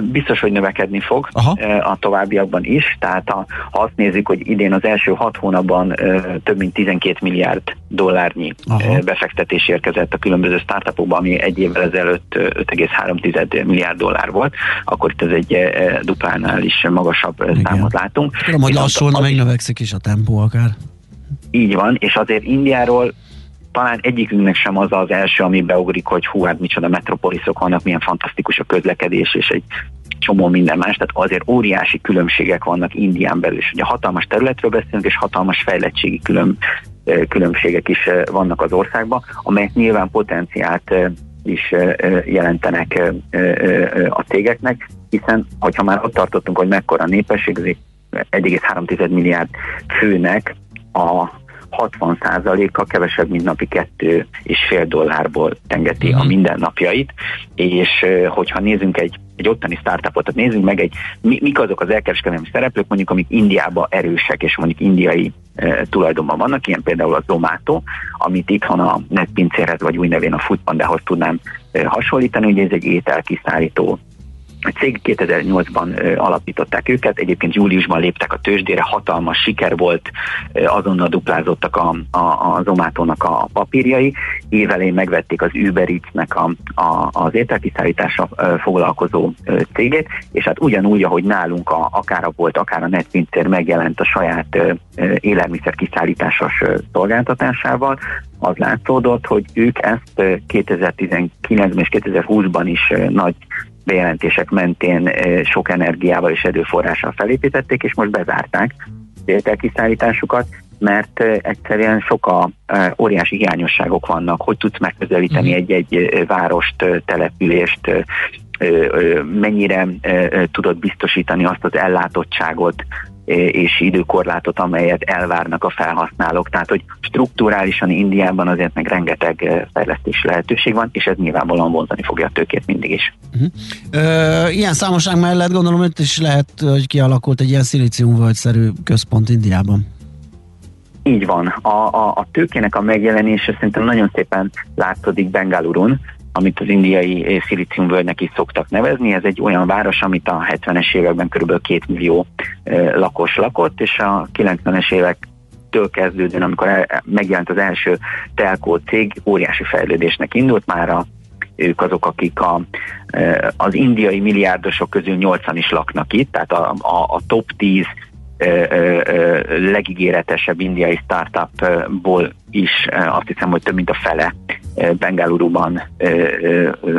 S9: biztos, hogy növekedni fog Aha. a továbbiakban is, tehát ha, ha azt nézzük, hogy idén az első hat hónapban több mint 12 milliárd dollárnyi Aha. befektetés érkezett a különböző startupokba, ami egy évvel ezelőtt 5,3 milliárd dollár volt, akkor itt ez egy duplánál is magasabb Igen. számot látunk.
S3: Tudom, hogy lassulna, meg növekszik is a tempó akár.
S9: Így van, és azért Indiáról talán egyikünknek sem az az első, ami beugrik, hogy hú, hát micsoda metropoliszok vannak, milyen fantasztikus a közlekedés, és egy csomó minden más, tehát azért óriási különbségek vannak Indián belül, és ugye hatalmas területről beszélünk, és hatalmas fejlettségi külön, különbségek is vannak az országban, amelyek nyilván potenciált is jelentenek a cégeknek, hiszen hogyha már ott tartottunk, hogy mekkora népesség, az 1,3 milliárd főnek a 60%-a kevesebb, mint napi kettő és fél dollárból tengeti a mhm. mindennapjait, és hogyha nézzünk egy, egy ottani startupot, tehát nézzünk meg egy, mi, mik azok az elkereskedelmi szereplők, mondjuk amik Indiában erősek, és mondjuk indiai e, tulajdonban vannak, ilyen például a Zomato, amit itthon a netpincérhez, vagy új nevén a Foodpandához tudnám e, hasonlítani, ugye ez egy ételkiszállító a cég 2008-ban alapították őket, egyébként júliusban léptek a tőzsdére, hatalmas siker volt, azonnal duplázottak a, a, a Zomátónak a papírjai, évelén megvették az Uber Eats-nek a, a, az ételkiszállításra foglalkozó cégét, és hát ugyanúgy, ahogy nálunk a, akár a volt, akár a netpincér megjelent a saját élelmiszer kiszállításos szolgáltatásával, az látszódott, hogy ők ezt 2019-ben és 2020-ban is nagy bejelentések mentén sok energiával és erőforrással felépítették, és most bezárták kiszállításukat, mert egyszerűen sok a óriási hiányosságok vannak, hogy tudsz megközelíteni mhm. egy-egy várost, települést, mennyire tudod biztosítani azt az ellátottságot, és időkorlátot, amelyet elvárnak a felhasználók. Tehát, hogy strukturálisan Indiában azért meg rengeteg fejlesztési lehetőség van, és ez nyilvánvalóan vonzani fogja a tőkét mindig is. Uh-huh.
S3: Ö, ilyen számoság mellett gondolom, hogy is lehet, hogy kialakult egy ilyen szilíciumvölgyszerű központ Indiában.
S9: Így van. A, a, a tőkének a megjelenése szerintem nagyon szépen látszódik Bengalurun, amit az indiai szilíciumvölgynek is szoktak nevezni. Ez egy olyan város, amit a 70-es években kb. 2 millió lakos lakott, és a 90-es évek től kezdődően, amikor megjelent az első telkó cég, óriási fejlődésnek indult, már a, ők azok, akik a, az indiai milliárdosok közül 8 is laknak itt, tehát a, a, a top 10 legígéretesebb indiai startupból is azt hiszem, hogy több mint a fele Bengaluruban,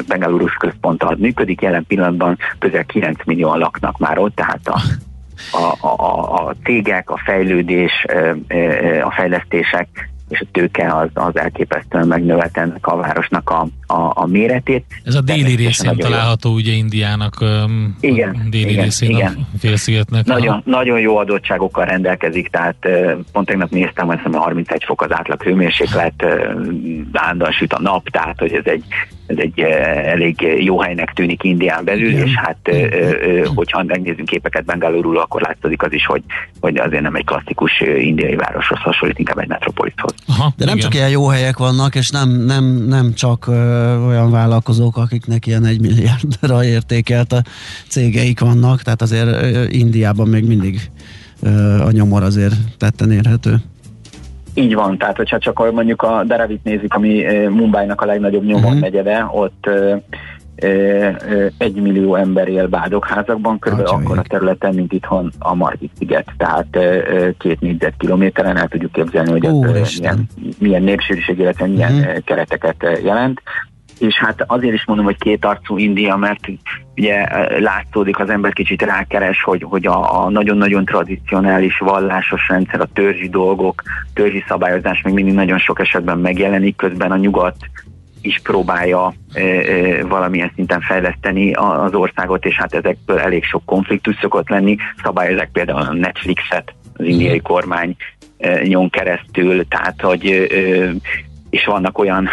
S9: Bengalurus központtal működik. Jelen pillanatban közel 9 millióan laknak már ott, tehát a, a, a, a cégek, a fejlődés, a fejlesztések és a tőke az, az elképesztően megnövelte ennek a városnak a, a, a méretét.
S4: Ez a déli részén
S9: nagyon jó.
S4: található ugye Indiának,
S9: Igen,
S4: a déli
S9: igen,
S4: részén
S9: igen.
S4: a félszigetnek.
S9: Nagyon, nagyon jó adottságokkal rendelkezik, tehát pont tegnap néztem, hogy azt hiszem, 31 fok az átlag hőmérséklet, állandóan süt a nap, tehát hogy ez egy, ez egy ö, elég jó helynek tűnik Indián belül,
S3: Igen.
S9: és hát ö, ö, hogyha megnézzünk képeket Bengalurul, akkor látszik az is, hogy, hogy azért nem egy klasszikus indiai városhoz hasonlít, inkább egy metropolishoz.
S4: Aha,
S3: De nem
S4: igen.
S3: csak ilyen jó helyek vannak, és nem, nem, nem csak ö, olyan vállalkozók, akiknek ilyen egy milliárdra értékelt a cégeik vannak, tehát azért ö, Indiában még mindig ö, a nyomor azért tetten érhető.
S9: Így van, tehát hogyha csak mondjuk a Daravit nézzük, ami Mumbai-nak a legnagyobb nyomor
S3: Mhm.
S9: negyede, ott egy millió ember él bádokházakban, kb.
S3: Atya
S9: akkor a területen, mint itthon a Margit sziget. Tehát eh, eh, két négyzetkilométeren el tudjuk képzelni, hogy ez eh,
S3: Úristen.
S9: milyen, milyen népsűrűség, illetve milyen eh, kereteket jelent. És hát azért is mondom, hogy két arcú India, mert ugye látszódik, az ember kicsit rákeres, hogy, hogy a, a nagyon-nagyon tradicionális vallásos rendszer, a törzsi dolgok, törzsi szabályozás még mindig nagyon sok esetben megjelenik, közben a nyugat is próbálja e, e, valamilyen szinten fejleszteni az országot, és hát ezekből elég sok konfliktus szokott lenni. Szabályozzák például a Netflixet, az indiai kormány e, nyon keresztül, tehát hogy és vannak olyan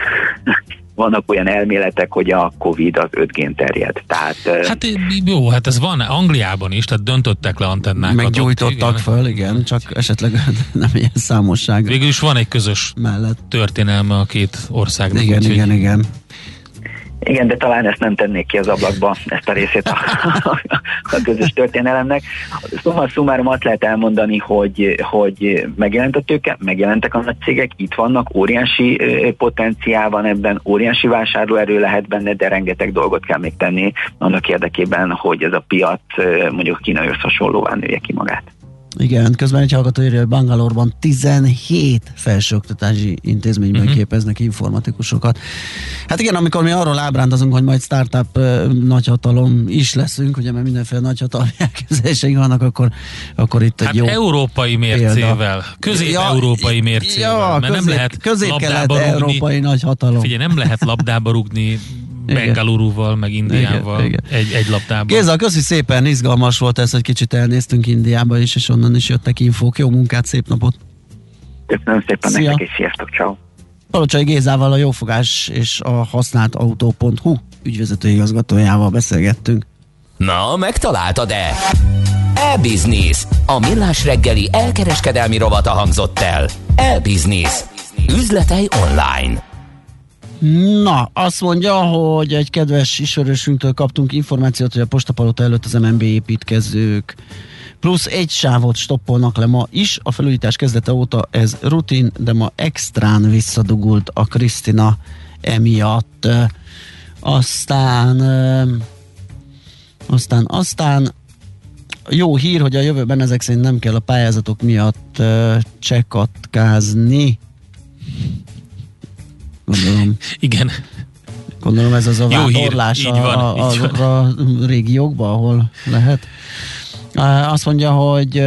S9: vannak olyan elméletek, hogy a Covid az 5G-n terjed. Tehát
S4: Hát jó, hát ez van Angliában is, tehát döntöttek le antennákat. ott,
S3: Meggyújtottak
S4: igen.
S3: föl, igen, csak esetleg [laughs] nem ilyen számosság
S4: Végül is van egy közös
S3: mellett.
S4: történelme a két országnak.
S3: Igen,
S4: úgyhogy-
S3: igen, igen.
S9: Igen, de talán ezt nem tennék ki az ablakba, ezt a részét a, a közös történelemnek. Szóval szumárom azt lehet elmondani, hogy, hogy megjelent a tőke, megjelentek a nagy cégek, itt vannak, óriási potenciál van ebben, óriási vásárlóerő lehet benne, de rengeteg dolgot kell még tenni annak érdekében, hogy ez a piac mondjuk a kínai hasonlóvá nője ki magát.
S3: Igen, közben egy hallgató írja, hogy Bangalore-ban 17 felsőoktatási intézményben
S4: Mhm.
S3: uh-huh. képeznek informatikusokat. Hát igen, amikor mi arról ábrándozunk, hogy majd startup nagyhatalom is leszünk, ugye mert mindenféle nagyhatalmi [laughs] elképzeléseink vannak, akkor, akkor itt
S4: Hát
S3: egy jó...
S4: európai mércével, közép-európai mércével,
S3: ja,
S4: mert
S3: közép,
S4: nem lehet
S3: közép-kelet-európai nagyhatalom.
S4: Figyelj, nem lehet labdába rúgni [laughs] Bengaluruval, meg Indiával
S3: Igen,
S4: egy, egy labdában.
S3: Géza, köszi szépen, izgalmas volt ez, hogy kicsit elnéztünk Indiába is, és onnan is jöttek infók. Jó munkát, szép napot!
S9: Köszönöm szépen
S3: Szia.
S9: nektek, és sziasztok, ciao.
S3: Palocsai Gézával a Jófogás és a használtautó.hu ügyvezető igazgatójával beszélgettünk.
S1: Na, megtaláltad-e? E-Business. A millás reggeli elkereskedelmi rovata hangzott el. E-Business. Üzletei online.
S3: Na, azt mondja, hogy egy kedves ismerősünktől kaptunk információt, hogy a postapalota előtt az MNB építkezők plusz egy sávot stoppolnak le ma is. A felújítás kezdete óta ez rutin, de ma extrán visszadugult a Krisztina emiatt. Aztán aztán, aztán jó hír, hogy a jövőben ezek szerint nem kell a pályázatok miatt csekatkázni. Gondolom,
S4: Igen,
S3: gondolom ez az a
S4: hír,
S3: vándorlás a,
S4: van,
S3: a,
S4: így
S3: azokra a régiókba, ahol lehet. Azt mondja, hogy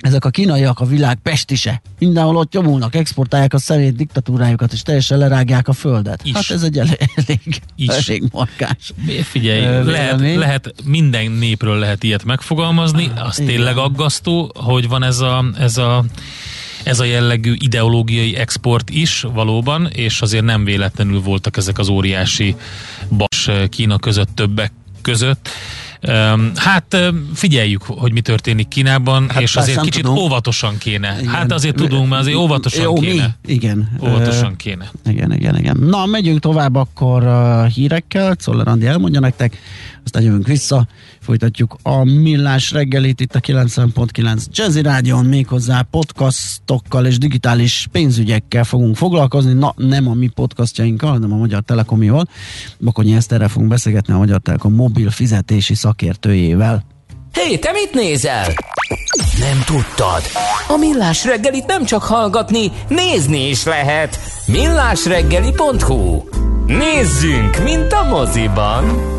S3: ezek a kínaiak a világ pestise. Mindenhol ott nyomulnak, exportálják a szemét diktatúrájukat, és teljesen lerágják a földet.
S4: Is.
S3: Hát ez egy elég, elég,
S4: Is.
S3: elég markás.
S4: figyelj,
S3: Ö,
S4: lehet, lehet minden népről lehet ilyet megfogalmazni, az
S3: igen.
S4: tényleg aggasztó, hogy van ez a, ez a ez a jellegű ideológiai export is valóban, és azért nem véletlenül voltak ezek az óriási bas Kína között többek között. Hát öm, figyeljük, hogy mi történik Kínában,
S3: Hát
S4: és azért kicsit
S3: tudunk.
S4: óvatosan kéne.
S3: Igen.
S4: Hát azért tudunk, mert azért óvatosan
S3: Jó,
S4: kéne.
S3: Mi? Igen.
S4: Óvatosan kéne.
S3: Igen, igen, igen. Na, megyünk tovább akkor hírekkel, Czoller Andi elmondja nektek, aztán jövünk vissza, folytatjuk a millás reggelit itt a 90.9 Jazzy Rádion, méghozzá podcastokkal és digitális pénzügyekkel fogunk foglalkozni, na nem a mi podcastjainkkal, hanem a Magyar Telekomival. Bakonyi Eszterrel fogunk beszélgetni a Magyar Telekom mobil fizetési szakértőjével.
S1: Hé, te mit nézel? Nem tudtad? A Millás reggelit nem csak hallgatni, nézni is lehet. Millásreggeli.hu Nézzünk, mint a moziban!